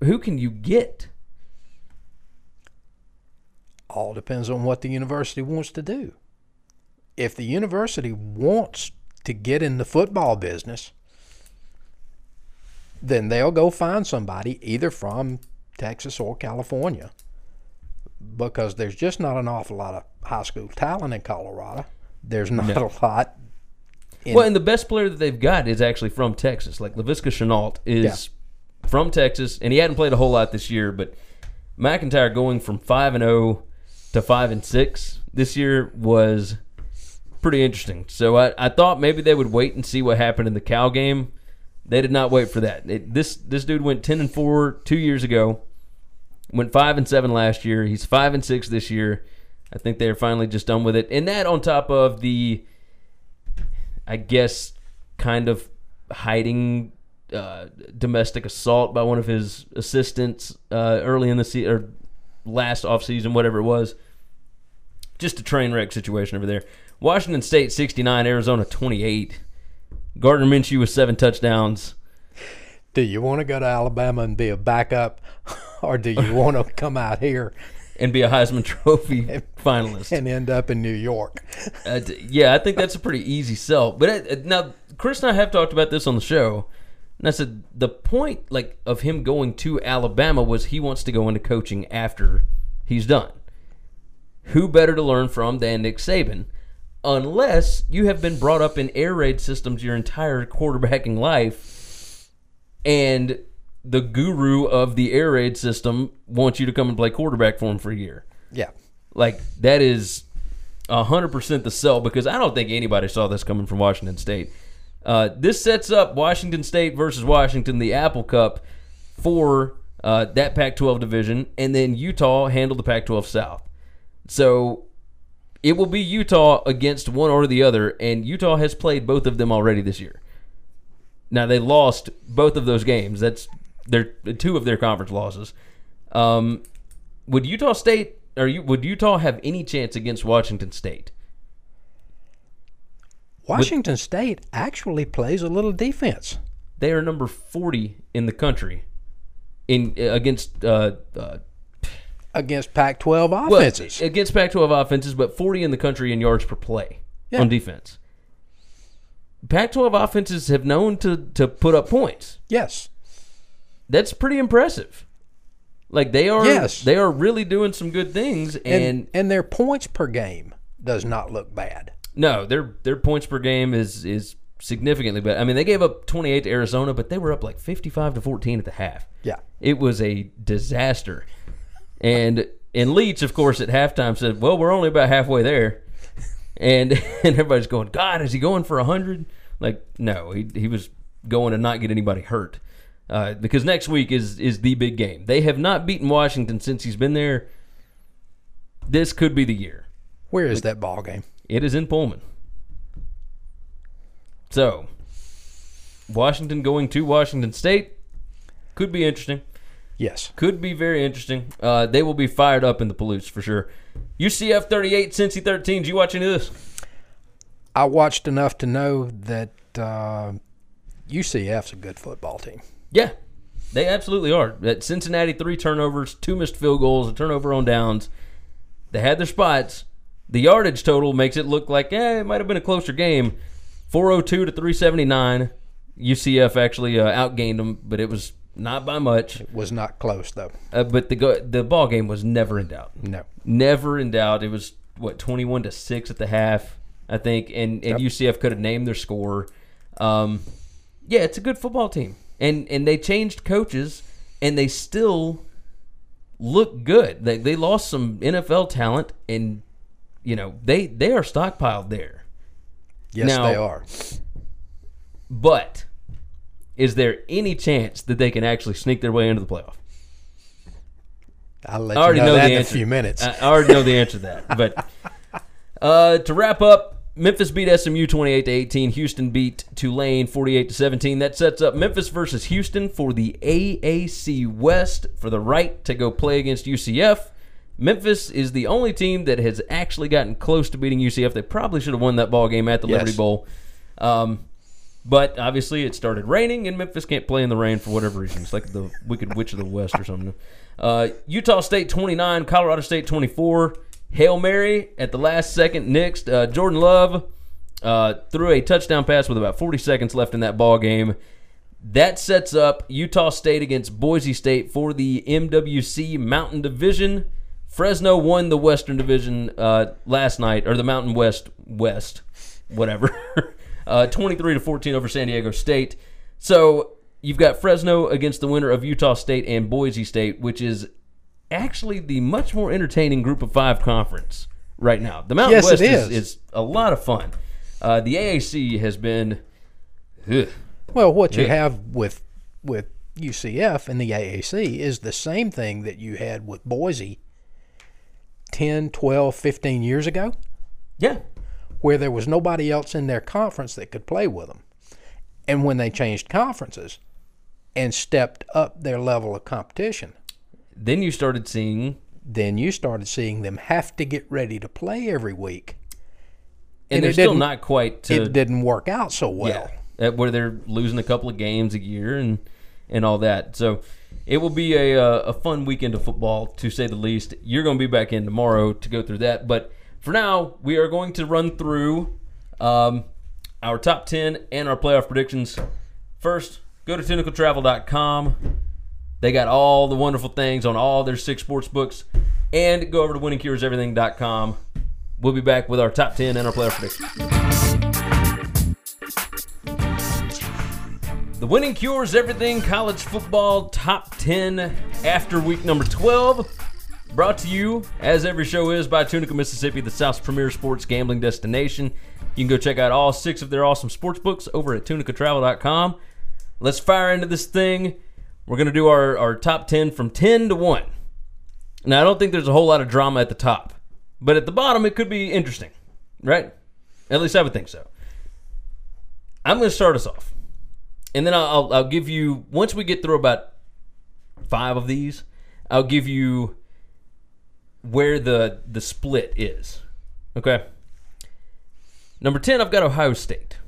who can you get? All depends on what the university wants to do. If the university wants to get in the football business, then they'll go find somebody either from Texas or California because there's just not an awful lot of high school talent in Colorado. There's not no. a lot. well, and the best player that they've got is actually from Texas. Like Laviska Shenault is yeah. from Texas, and he hadn't played a whole lot this year. But McIntyre going from five and zero oh to five and six this year was pretty interesting. So I, I thought maybe they would wait and see what happened in the Cal game. They did not wait for that. It, this this dude went ten and four two years ago. Went five and seven last year. He's five and six this year. I think they're finally just done with it. And that on top of the, I guess, kind of hiding uh, domestic assault by one of his assistants uh, early in the season or last offseason, whatever it was. Just a train wreck situation over there. Washington State 69, Arizona 28. Gardner Minshew with seven touchdowns. Do you want to go to Alabama and be a backup, or do you want to come out here and be a Heisman Trophy finalist and end up in New York? uh, yeah, I think that's a pretty easy sell. But uh, now, Chris and I have talked about this on the show. And I said the point, like, of him going to Alabama was he wants to go into coaching after he's done. Who better to learn from than Nick Saban? Unless you have been brought up in air raid systems your entire quarterbacking life, and the guru of the air raid system wants you to come and play quarterback for him for a year. Yeah. Like that is hundred percent the sell because I don't think anybody saw this coming from Washington State. Uh, this sets up Washington State versus Washington, the Apple Cup, for uh, that Pac-12 division, and then Utah handled the Pac-12 South. So it will be Utah against one or the other, and Utah has played both of them already this year. Now they lost both of those games. That's their two of their conference losses. Um, would Utah State or you, would Utah have any chance against Washington State? Washington With, State actually plays a little defense. They are number forty in the country in against uh, uh, against Pac-12 offenses. Well, against Pac-12 offenses, but 40 in the country in yards per play yeah. on defense. Pac-12 offenses have known to to put up points. Yes that's pretty impressive. Like they are, yes. they are really doing some good things, and, and and their points per game does not look bad. No, their their points per game is is significantly better. I mean, they gave up 28 to Arizona, but they were up like 55 to 14 at the half. Yeah, it was a disaster. And and Leach, of course, at halftime said, "Well, we're only about halfway there," and and everybody's going, "God, is he going for hundred? Like, no, he he was going to not get anybody hurt uh, because next week is is the big game. They have not beaten Washington since he's been there. This could be the year. Where is that ball game? It is in Pullman. So, Washington going to Washington State could be interesting. Yes, could be very interesting. Uh, they will be fired up in the Palouse for sure. UCF thirty eight, Cincy thirteen. Did you watch any of this? I watched enough to know that uh, UCF's a good football team. Yeah, they absolutely are. At Cincinnati, three turnovers, two missed field goals, a turnover on downs. They had their spots. The yardage total makes it look like, eh, it might have been a closer game. 402 to 379. UCF actually uh, outgained them, but it was not by much. It was not close though. Uh, but the go- the ball game was never in doubt. No, never in doubt. It was what 21 to six at the half, I think, and and yep. UCF could have named their score. Um, yeah, it's a good football team and and they changed coaches, and they still look good. They they lost some NFL talent, and you know they they are stockpiled there. Yes, now, they are. But is there any chance that they can actually sneak their way into the playoff? I'll let I already you know, know that in a few minutes. I already know the answer to that. But uh, to wrap up, Memphis beat SMU 28 to 18. Houston beat Tulane 48 to 17. That sets up Memphis versus Houston for the AAC West for the right to go play against UCF. Memphis is the only team that has actually gotten close to beating UCF. They probably should have won that ball game at the yes. Liberty Bowl. Um, But obviously, it started raining, and Memphis can't play in the rain for whatever reason. It's like the Wicked Witch of the West or something. Uh, Utah State 29, Colorado State 24. Hail Mary at the last second. Next, uh, Jordan Love uh, threw a touchdown pass with about 40 seconds left in that ball game. That sets up Utah State against Boise State for the MWC Mountain Division. Fresno won the Western Division uh, last night, or the Mountain West West, whatever, uh, 23 to 14 over San Diego State. So you've got Fresno against the winner of Utah State and Boise State, which is actually the much more entertaining Group of Five conference right now. The Mountain Yes, West is. is. is a lot of fun. Uh, the AAC has been. ugh. Well, what you Yeah. have with with UCF and the AAC is the same thing that you had with Boise 10, 12, 15 years ago, Yeah, where there was nobody else in their conference that could play with them. And when they changed conferences and stepped up their level of competition, then you started seeing, then you started seeing them have to get ready to play every week. and, And they're still didn't- quite to it didn't work out so well. Yeah, where they're losing a couple of games a year and and all that. So it will be a uh, a fun weekend of football to say the least. You're going to be back in tomorrow to go through that, but for now we are going to run through um, our top ten and our playoff predictions. First, go to tunicatravel.com. They got all the wonderful things on all their six sports books, and go over to winningcureseverything.com. We'll be back with our top ten and our playoff predictions. The Winning Cures Everything College Football Top 10 after week number 12. Brought to you, as every show is, by Tunica, Mississippi, the South's premier sports gambling destination. You can go check out all six of their awesome sports books over at tunicatravel.com. Let's fire into this thing. We're going to do our, our top 10 from 10 to 1. Now, I don't think there's a whole lot of drama at the top, but at the bottom, it could be interesting, right? At least I would think so. I'm going to start us off and then I'll, I'll I'll give you once we get through about five of these, I'll give you where the the split is. Okay. Number ten, I've got Ohio State,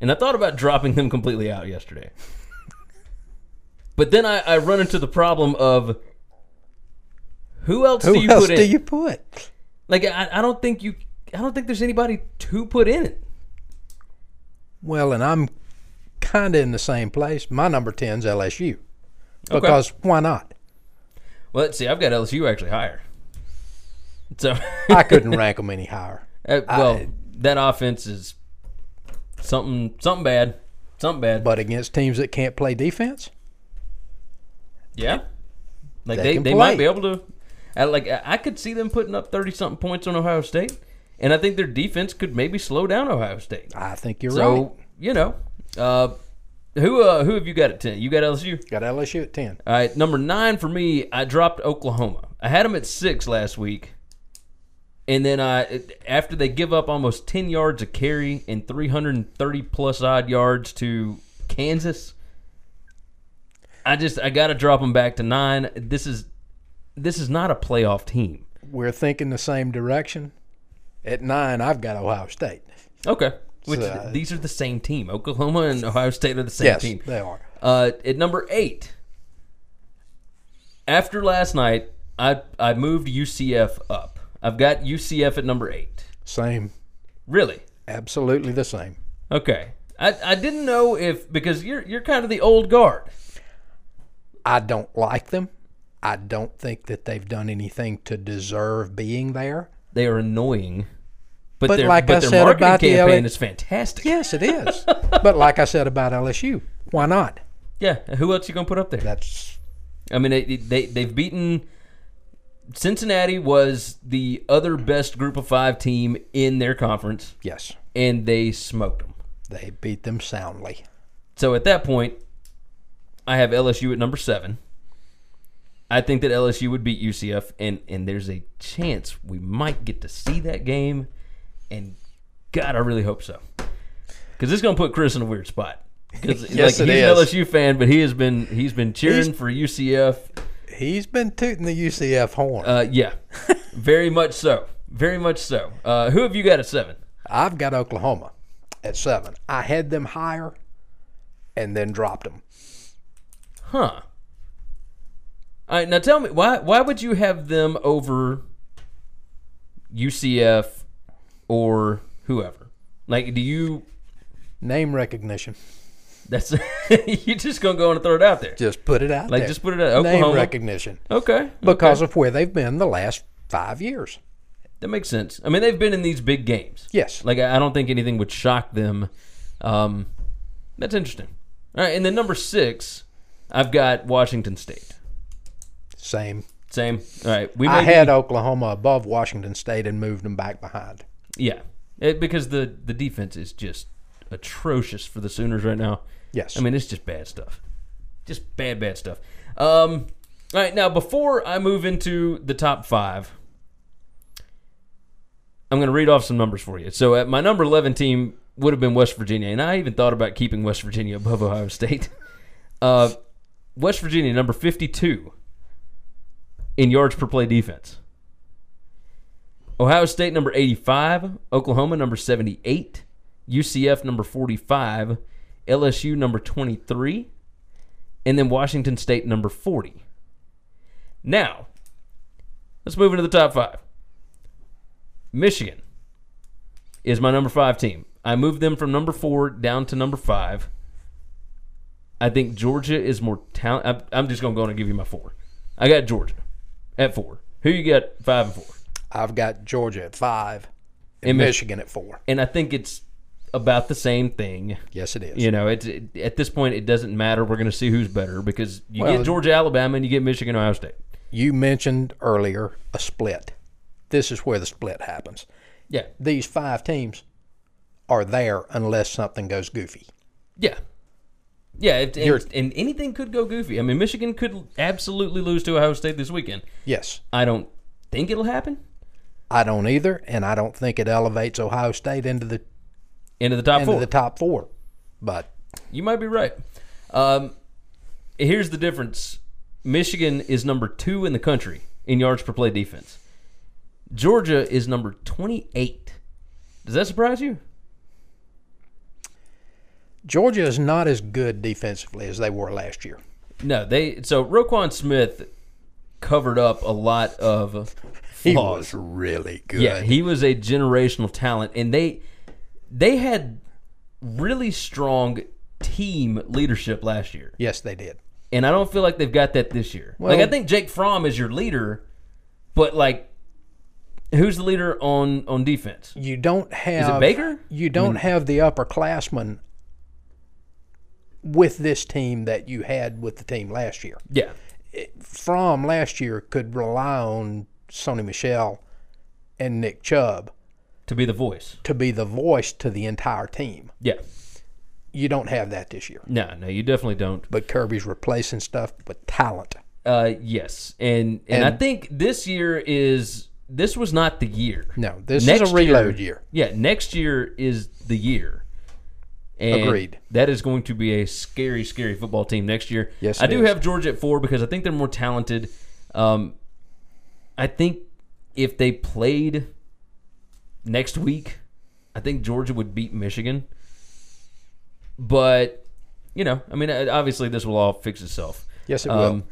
and I thought about dropping them completely out yesterday, but then I, I run into the problem of who else Who do you else put do in? you put? Like I, I don't think you I don't think there's anybody to put in it. Well, and I'm kind of in the same place. My number 10 is LSU. Okay. Because why not? Well, let's see. I've got LSU actually higher. So I couldn't rank them any higher. Uh, well, I- that offense is something something bad, something bad. But against teams that can't play defense, yeah, like They they they, might be able to. I, like I could see them putting up thirty something points on Ohio State, and I think their defense could maybe slow down Ohio State. I think you're So right. you know, uh, who uh, who have you got at ten? You got LSU. Got LSU at 10. All right, number nine for me. I dropped Oklahoma. I had them at six last week, and then I after they give up almost ten yards a carry and three hundred and thirty plus odd yards to Kansas. I just I got to drop them back to nine. This is this is not a playoff team. We're thinking the same direction. At 9, I've got Ohio State. Okay, which So- these are the same team. Oklahoma and Ohio State are the same yes, team. they are. Uh, at number eight, after last night, I I moved UCF up. I've got UCF at number eight. Same. Really? Absolutely the same. Okay. I, I didn't know if because you're you're kind of the old guard. I don't like them. I don't think that they've done anything to deserve being there. They are annoying, but, But their like but I their said marketing about the campaign LA is fantastic. Yes, it is. but like I said about LSU, why not? Yeah. Who else you gonna put up there? That's I mean, they, they they've beaten. Cincinnati was the other best Group of Five team in their conference, yes. and they smoked them. They beat them soundly. So at that point, I have LSU at number seven. I think that LSU would beat UCF, and and there's a chance we might get to see that game. And God, I really hope so, because this is gonna put Chris in a weird spot. Because Yes, like, he's is. an LSU fan, but he has been he's been cheering He's- for UCF. He's been tooting the UCF horn. Uh, yeah, very much so, very much so. Uh, who have you got at seven? I've got Oklahoma. at seven. I had them higher, and then dropped them. Huh. All right, now tell me why why would you have them over UCF or whoever? Like, do you? Name recognition. That's you just gonna go and throw it out there. Just put it out Like, there. just put it out. Oklahoma. Name recognition. Okay, Because okay. of where they've been the last five years. that makes sense. I mean, they've been in these big games. Yes. Like, I don't think anything would shock them. Um, that's interesting. All right, and then number six, I've got Washington State. Same. Same. All right, we I may be- had Oklahoma above Washington State and moved them back behind. Yeah, it, because the the defense is just atrocious for the Sooners right now. Yes. I mean it's just bad stuff, just bad bad stuff. Um, all right, now before I move into the top five, I'm going to read off some numbers for you. So at my number 11 team would have been West Virginia, and I even thought about keeping West Virginia above Ohio State. Uh, West Virginia number 52 in yards per play defense. Ohio State number 85, Oklahoma number 78, UCF number 45, LSU number 23, and then Washington State number 40. Now, let's move into the top five. Michigan is my number five team. I moved them from number four down to number five. I think Georgia is more talent. I'm, I'm just going to go and give you my four. I got Georgia at four. Who you got five and four? I've got Georgia at five and And Mich- Michigan at four. And I think it's about the same thing. Yes, it is. You know, it's it, at this point it doesn't matter. We're going to see who's better because you Well, get Georgia, Alabama, and you get Michigan, Ohio State. You mentioned earlier a split. This is where the split happens. Yeah, These five teams are there unless something goes goofy. yeah, yeah. It, and, and anything could go goofy. I mean, Michigan could absolutely lose to Ohio State this weekend. Yes, I don't think it'll happen I don't either, and I don't think it elevates Ohio State into the into the top into four. the top four. But You might be right. Um, here's the difference: Michigan is number two in the country in yards per play defense. Georgia is number 28. Does that surprise you? Georgia is not as good defensively as they were last year. No, they. So Roquan Smith covered up a lot of He was really good. Yeah, he was a generational talent, and they they had really strong team leadership last year. yes, they did. and I don't feel like they've got that this year. Well- like I think Jake Fromm is your leader, but like, who's the leader on on defense? You don't have Is it Baker? You don't have the upperclassmen with this team that you had with the team last year. Yeah, From last year could rely on Sony Michel and Nick Chubb to be the voice. to be the voice to the entire team. Yeah, You don't have that this year. no, no, you definitely don't. But Kirby's replacing stuff with talent. Uh, yes, and, and I think this year is this was not the year. No, this Next is a reload year. Yeah, next year is the year. And Agreed. That is going to be a scary, scary football team next year. Yes, I do is. have Georgia at four because I think they're more talented. Um, I think if they played next week, I think Georgia would beat Michigan. But you know, I mean, uh, obviously this will all fix itself. Yes, it Um, will.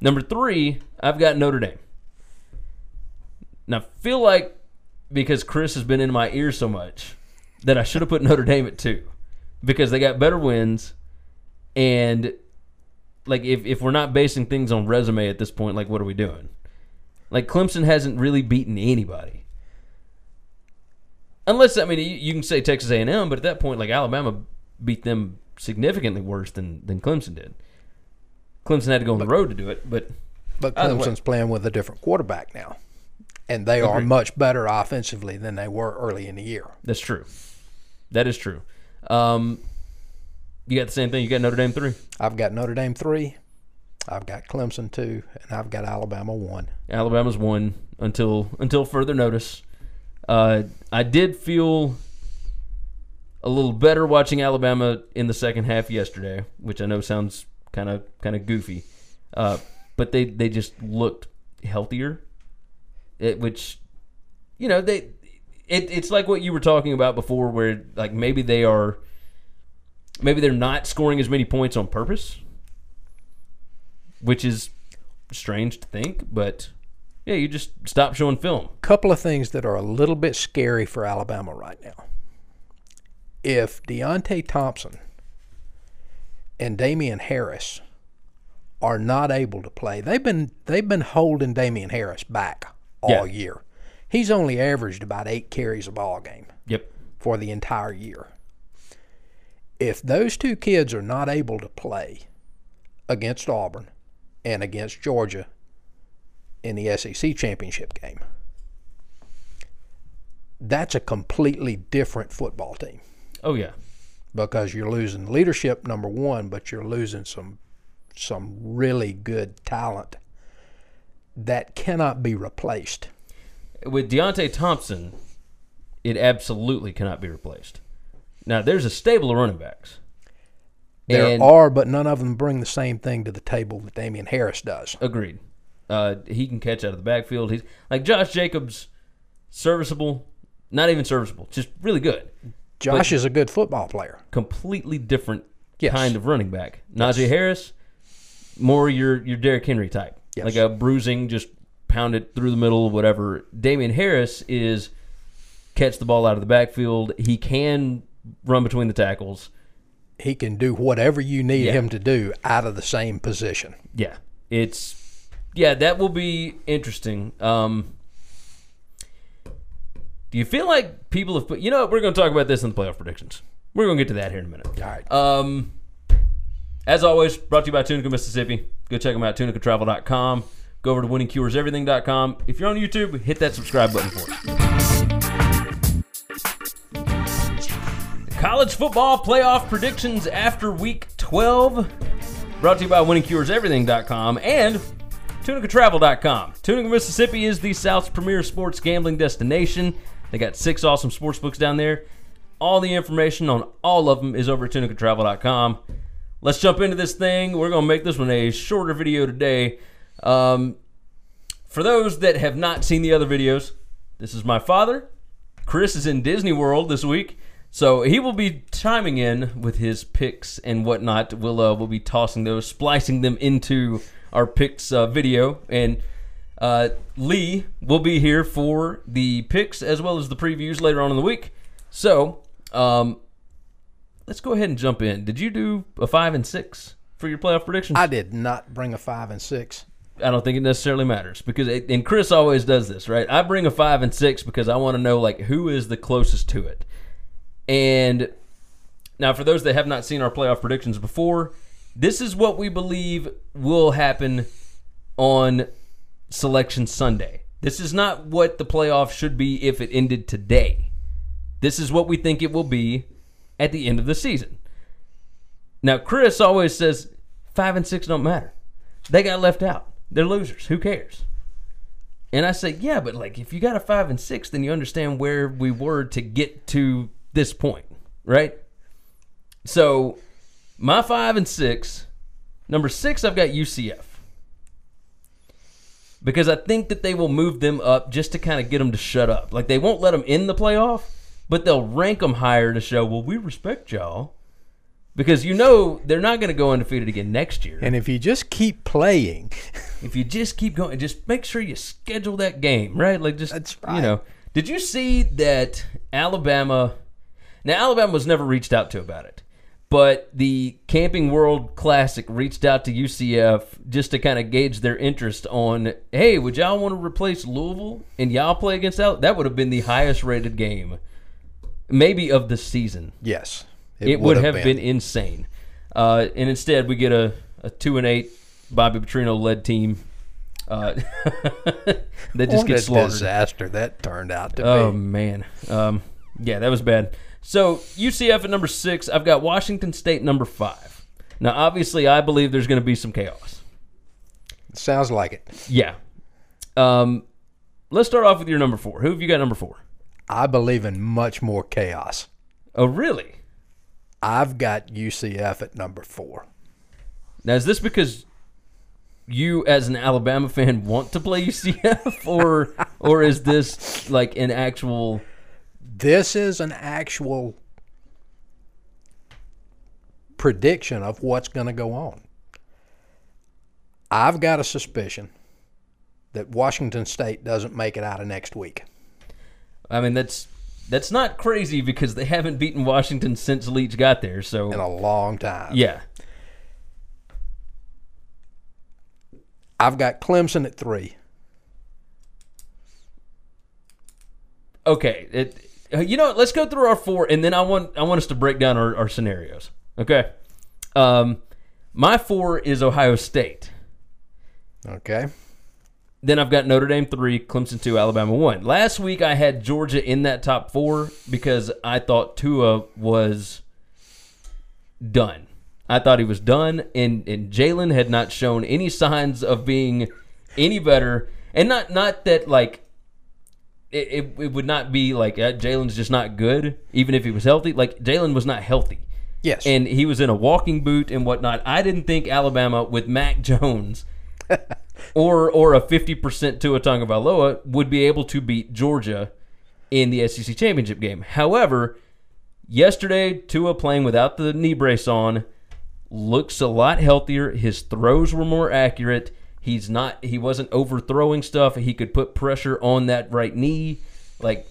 Number three, I've got Notre Dame. Now, I feel like because Chris has been in my ear so much that I should have put Notre Dame at two because they got better wins. And, like, if, if we're not basing things on resume at this point, like, what are we doing? Like, Clemson hasn't really beaten anybody. Unless, I mean, you, you can say Texas A&M, but at that point, like, Alabama beat them significantly worse than, than Clemson did. Clemson had to go on the road to do it, but But. Clemson's playing with a different quarterback now. And they are much better offensively than they were early in the year. that's true. That is true. Um, you got the same thing. You got Notre Dame three, I've got Notre Dame three, I've got Clemson two, and I've got Alabama one. Alabama's one until until further notice. Uh, I did feel a little better watching Alabama in the second half yesterday, which I know sounds kind of kind of goofy, uh, but they they just looked healthier. It, which, you know, they it, it's like what you were talking about before, where like maybe they are, maybe they're not scoring as many points on purpose, which is strange to think, but yeah, you just stop showing film. Couple of things that are a little bit scary for Alabama right now. If Deionte Thompson and Damien Harris are not able to play, they've been they've been holding Damien Harris back all yeah. year. He's only averaged about eight carries a ball game. Yep. For the entire year. If those two kids are not able to play against Auburn and against Georgia in the SEC championship game. That's a completely different football team. Oh yeah. Because you're losing leadership number 1, but you're losing some some really good talent that cannot be replaced. With Deionte Thompson, it absolutely cannot be replaced. Now, there's a stable of running backs. There and are, but none of them bring the same thing to the table that Damien Harris does. Agreed. Uh, he can catch out of the backfield. He's like Josh Jacobs, serviceable, not even serviceable, just really good. Josh but is a good football player. Completely different yes. kind of running back. Najee. Harris, more your your Derrick Henry type, yes. like a bruising, just pound it through the middle, whatever. Damien Harris is catch the ball out of the backfield. He can run between the tackles. He can do whatever you need yeah. him to do out of the same position. Yeah, it's yeah, that will be interesting. Um, do you feel like people have put? You know, we're going to talk about this in the playoff predictions. We're going to get to that here in a minute. All right. Um, as always, brought to you by Tunica, Mississippi. Go check them out, tunicatravel.com. Go over to winningcureseverything.com. If you're on YouTube, hit that subscribe button for us. College football playoff predictions after week 12. Brought to you by winningcureseverything.com and TunicaTravel.com. Tunica, Mississippi is the South's premier sports gambling destination. They got six awesome sports books down there. All the information on all of them is over at TunicaTravel.com. Let's jump into this thing. We're going to make this one a shorter video today. Um, for those that have not seen the other videos, this is my father. Chris is in Disney World this week. So he will be chiming in with his picks and whatnot. We'll uh, we'll be tossing those, splicing them into our picks uh, video. And uh, Lee will be here for the picks as well as the previews later on in the week. So um, let's go ahead and jump in. Did you do a five and six for your playoff predictions? I did not bring a five and six. I don't think it necessarily matters because it, and Chris always does this, right? I bring a five and six because I want to know like who is the closest to it. And now, for those that have not seen our playoff predictions before, this is what we believe will happen on Selection Sunday. This is not what the playoff should be if it ended today. This is what we think it will be at the end of the season. Now, Chris always says five and six don't matter. They got left out. They're losers. Who cares? And I say, yeah, but like if you got a five and six, then you understand where we were to get to this point, right? So my five and six. Number six, I've got UCF. Because I think that they will move them up just to kind of get them to shut up. Like they won't let them in the playoff, but they'll rank them higher to show, well, we respect y'all. Because you know they're not going to go undefeated again next year. And if you just keep playing, if you just keep going, just make sure you schedule that game, right? Like just right. you know. Did you see that Alabama? Now Alabama was never reached out to about it but the Camping World Classic reached out to UCF just to kind of gauge their interest on, hey, would y'all want to replace Louisville and y'all play against Al? That would have been the highest rated game, maybe of the season. Yes, it, it would have, been. been, insane. Uh, and instead, we get a, a two and eight Bobby Petrino led team. Uh, that just what gets slaughtered. disaster that turned out to oh, be. Oh man, um, yeah, that was bad. So UCF at number six. I've got Washington State number five. Now, obviously, I believe there's going to be some chaos. Sounds like it. Yeah. Um, let's start off with your number four. Who have you got number four? I believe in much more chaos. Oh, really? I've got UCF at number four. Now, is this because you, as an Alabama fan, want to play UCF, or or is this like an actual This is an actual prediction of what's going to go on. I've got a suspicion that Washington State doesn't make it out of next week. I mean, that's that's not crazy because they haven't beaten Washington since Leach got there. So in a long time. Yeah. I've got Clemson at three. Okay, it, you know, what, let's go through our four, and then I want I want us to break down our, our scenarios. Okay, um, my four is Ohio State. Okay. Then I've got Notre Dame three, Clemson two, Alabama one. Last week I had Georgia in that top four because I thought Tua was done. I thought he was done, and, and Jalen had not shown any signs of being any better. And not not that like it, it, it would not be like uh, Jalen's just not good, even if he was healthy. Like Jalen was not healthy. Yes. And he was in a walking boot and whatnot. I didn't think Alabama with Mac Jones or or a 50% Tua Tagovailoa would be able to beat Georgia in the SEC championship game. However, yesterday Tua playing without the knee brace on looks a lot healthier. His throws were more accurate. He's not he wasn't overthrowing stuff. He could put pressure on that right knee. Like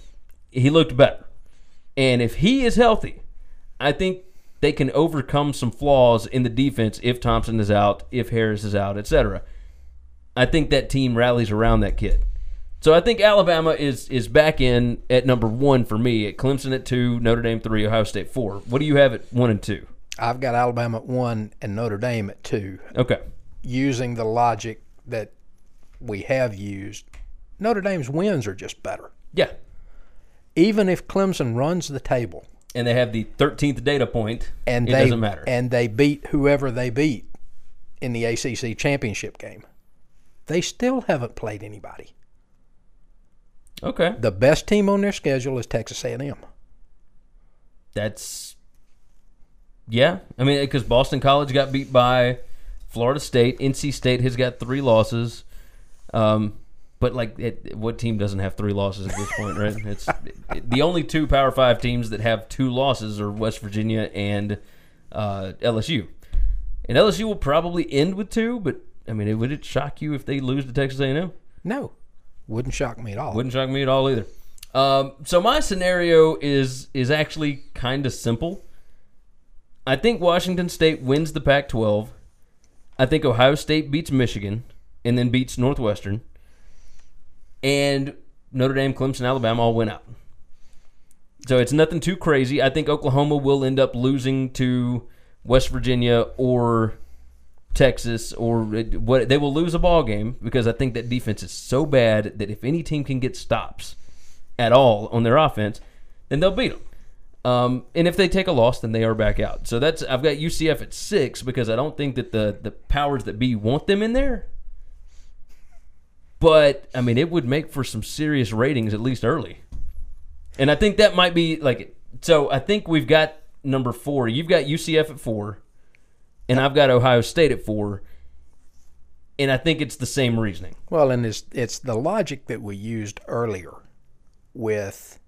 he looked better. And if he is healthy, I think they can overcome some flaws in the defense if Thompson is out, if Harris is out, etc. I think that team rallies around that kid. So I think Alabama is is back in at number one for me. At Clemson at two, Notre Dame three, Ohio State four. What do you have at one and two? I've got Alabama at one and Notre Dame at two. Okay. Using the logic that we have used, Notre Dame's wins are just better. Yeah. Even if Clemson runs the table, and they have the 13th data point, and it they, doesn't matter. And they beat whoever they beat in the ACC championship game. They still haven't played anybody. Okay. The best team on their schedule is Texas A&M. That's yeah. I mean, because Boston College got beat by Florida State. NC State has got three losses. Um, but like, it, what team doesn't have three losses at this point, right? It's it, the only two Power Five teams that have two losses are West Virginia and uh, LSU. And LSU will probably end with two, but I mean, it, would it shock you if they lose to Texas A&M? No, wouldn't shock me at all. Wouldn't shock me at all either. Um, so my scenario is is actually kind of simple. I think Washington State wins the Pac-12. I think Ohio State beats Michigan and then beats Northwestern. And Notre Dame, Clemson, Alabama all went out. So it's nothing too crazy. I think Oklahoma will end up losing to West Virginia or Texas or what they will lose a ball game because I think that defense is so bad that if any team can get stops at all on their offense, then they'll beat them. Um, and if they take a loss, then they are back out. So that's I've got UCF at six because I don't think that the the powers that be want them in there. But I mean, it would make for some serious ratings at least early, and I think that might be like. So I think we've got number four. You've got UCF at four, and I've got Ohio State at four. And I think it's the same reasoning. Well, and it's it's the logic that we used earlier with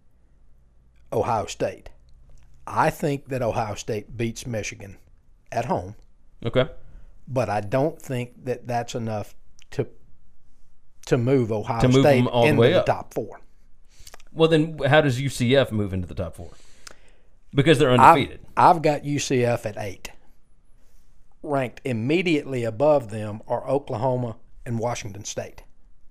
Ohio State. I think that Ohio State beats Michigan at home. Okay. But I don't think that that's enough to to move Ohio to move State them all into the way the up. top four. Well, then how does UCF move into the top four? Because they're undefeated. I've, I've got UCF at eight. Ranked immediately above them are Oklahoma and Washington State.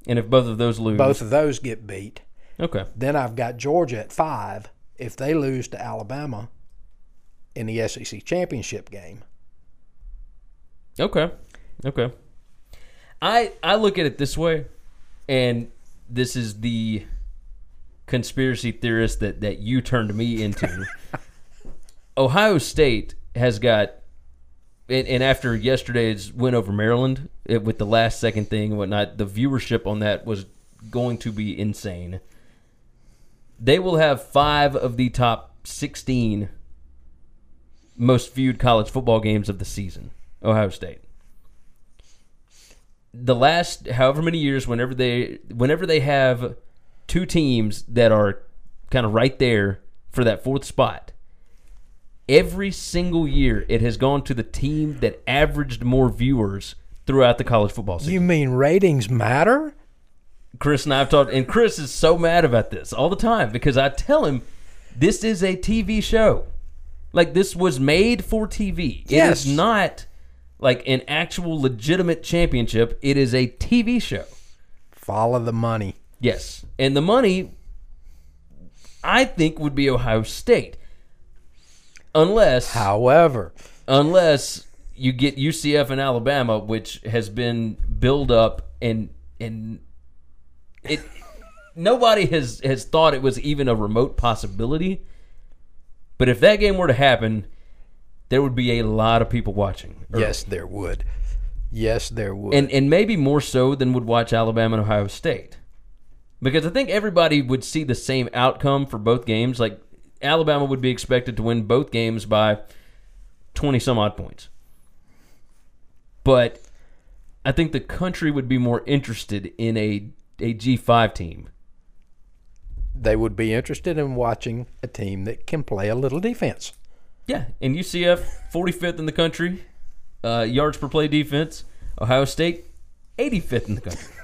and if both of those lose, Both of those get beat. Okay. Then I've got Georgia at five. If they lose to Alabama in the SEC championship game, Okay. Okay. I I look at it this way, and this is the conspiracy theorist that that you turned me into. Ohio State has got, and, and after yesterday's win over Maryland it, with the last second thing and whatnot, the viewership on that was going to be insane. They will have five of the top sixteen most viewed college football games of the season. Ohio State. The last however many years, whenever they whenever they have two teams that are kind of right there for that fourth spot. Every single year, it has gone to the team that averaged more viewers throughout the college football season. You mean ratings matter? Chris and I have talked, and Chris is so mad about this all the time because I tell him this is a TV show. Like this was made for TV. It Yes. is not like an actual legitimate championship. It is a TV show. Follow the money. Yes. And the money I think would be Ohio State. Unless However, unless you get UCF and Alabama, which has been built up and and it nobody has has thought it was even a remote possibility. But if that game were to happen, there would be a lot of people watching. early. yes, there would. Yes, there would. and and maybe more so than would watch Alabama and Ohio State, because I think everybody would see the same outcome for both games. Like Alabama would be expected to win both games by twenty some odd points, but I think the country would be more interested in a a G five team. they would be interested in watching a team that can play a little defense. Yeah, and UCF forty fifth in the country, uh, yards per play defense. Ohio State eighty fifth in the country.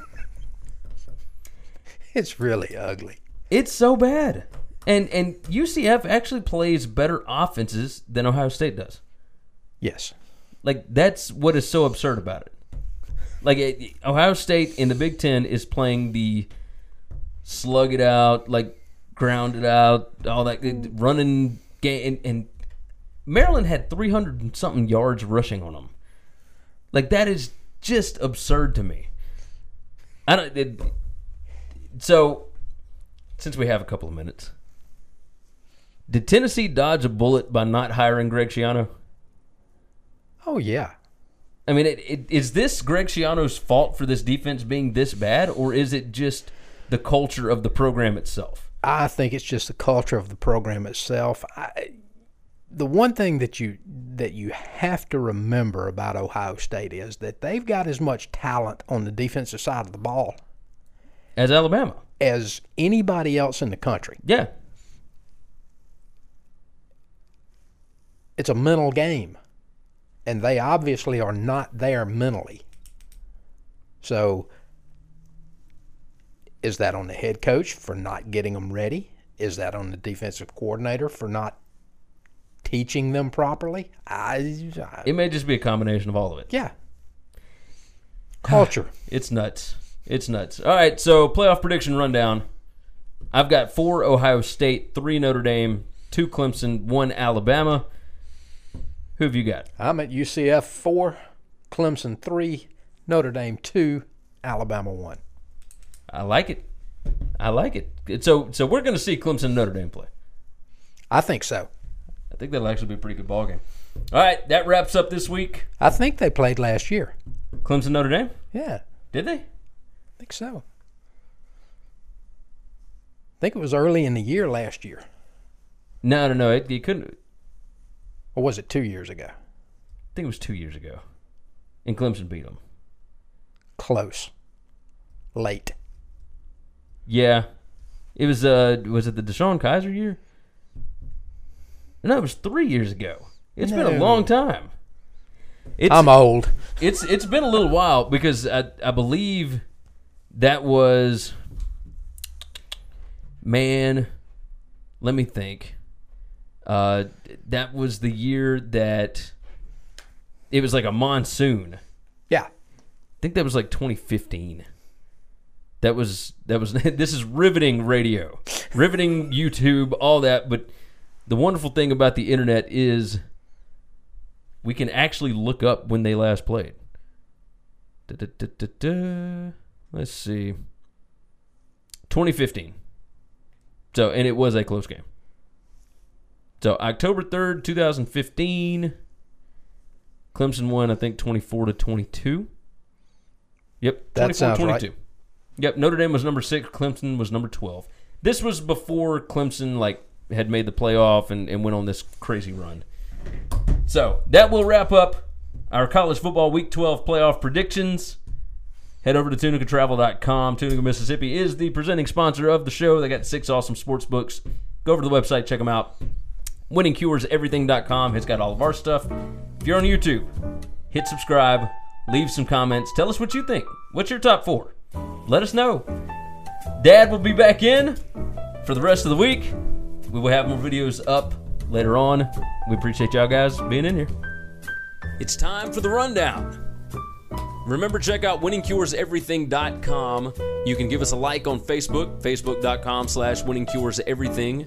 It's really ugly. It's so bad. And and UCF actually plays better offenses than Ohio State does. Yes. Like that's what is so absurd about it. Like it, Ohio State in the Big 10 is playing the slug it out, like ground it out, all that good mm. running game and, and Maryland had 300 and something yards rushing on them. Like that is just absurd to me. I don't it, so since we have a couple of minutes, did Tennessee dodge a bullet by not hiring Greg Schiano? Oh yeah. I mean, it, it, is this Greg Schiano's fault for this defense being this bad, or is it just the culture of the program itself? I think it's just the culture of the program itself. I, the one thing that you that you have to remember about Ohio State is that they've got as much talent on the defensive side of the ball As Alabama, as anybody else in the country. yeah, It's a mental game, and they obviously are not there mentally. So, is that on the head coach for not getting them ready? Is that on the defensive coordinator for not teaching them properly? I, I it may just be a combination of all of it. yeah. Culture. It's nuts. It's nuts. All right, so playoff prediction rundown. I've got four Ohio State, three Notre Dame, two Clemson, one Alabama. Who have you got? I'm at UCF four, Clemson three, Notre Dame two, Alabama one. I like it. I like it. So, so we're going to see Clemson and Notre Dame play. I think so. I think that'll actually be a pretty good ball game. All right, that wraps up this week. I think they played last year. Clemson Notre Dame. Yeah, Did they? I think so. I think it was early in the year last year, No, no, no. It, it couldn't. Or was it two years ago? I think it was two years ago, and Clemson beat them. Close, late. Yeah, it was. Uh, was it the DeShone Kizer year? No, it was three years ago. It's been a long time. It's I'm old. it's it's been a little while because I I believe that was man. Let me think. Uh, that was the year that it was like a monsoon. Yeah, I think that was like 2015. That was that was this is riveting radio, riveting YouTube, all that. But the wonderful thing about the internet is we can actually look up when they last played. Da-da-da-da-da. Let's see, 2015. So and it was a close game. So October 3rd, 2015. Clemson won, I think, 24 to 22. Yep, 24 That sounds 22. right. Yep, Notre Dame was number six, Clemson was number 12. This was before Clemson like had made the playoff and, and went on this crazy run. So that will wrap up our college football week 12 playoff predictions. head over to tunicatravel.com. Tunica, Mississippi is the presenting sponsor of the show. They got six awesome sports books. Go over to the website, check them out. WinningCuresEverything.com has got all of our stuff. If you're on YouTube, hit subscribe, leave some comments, tell us what you think. What's your top four? Let us know. Dad will be back in for the rest of the week. We will have more videos up later on. We appreciate y'all guys being in here. It's time for the rundown. Remember, check out winningcureseverything.com. You can give us a like on Facebook, facebook.com slash winningcureseverything.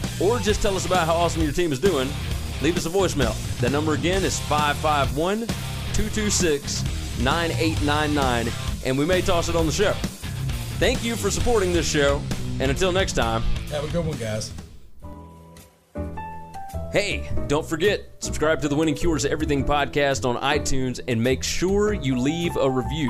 or just tell us about how awesome your team is doing, leave us a voicemail. That number again is 551 226 9899, and we may toss it on the show. Thank you for supporting this show, and until next time, have a good one, guys. Hey, don't forget, subscribe to the Winning Cures Everything podcast on iTunes and make sure you leave a review.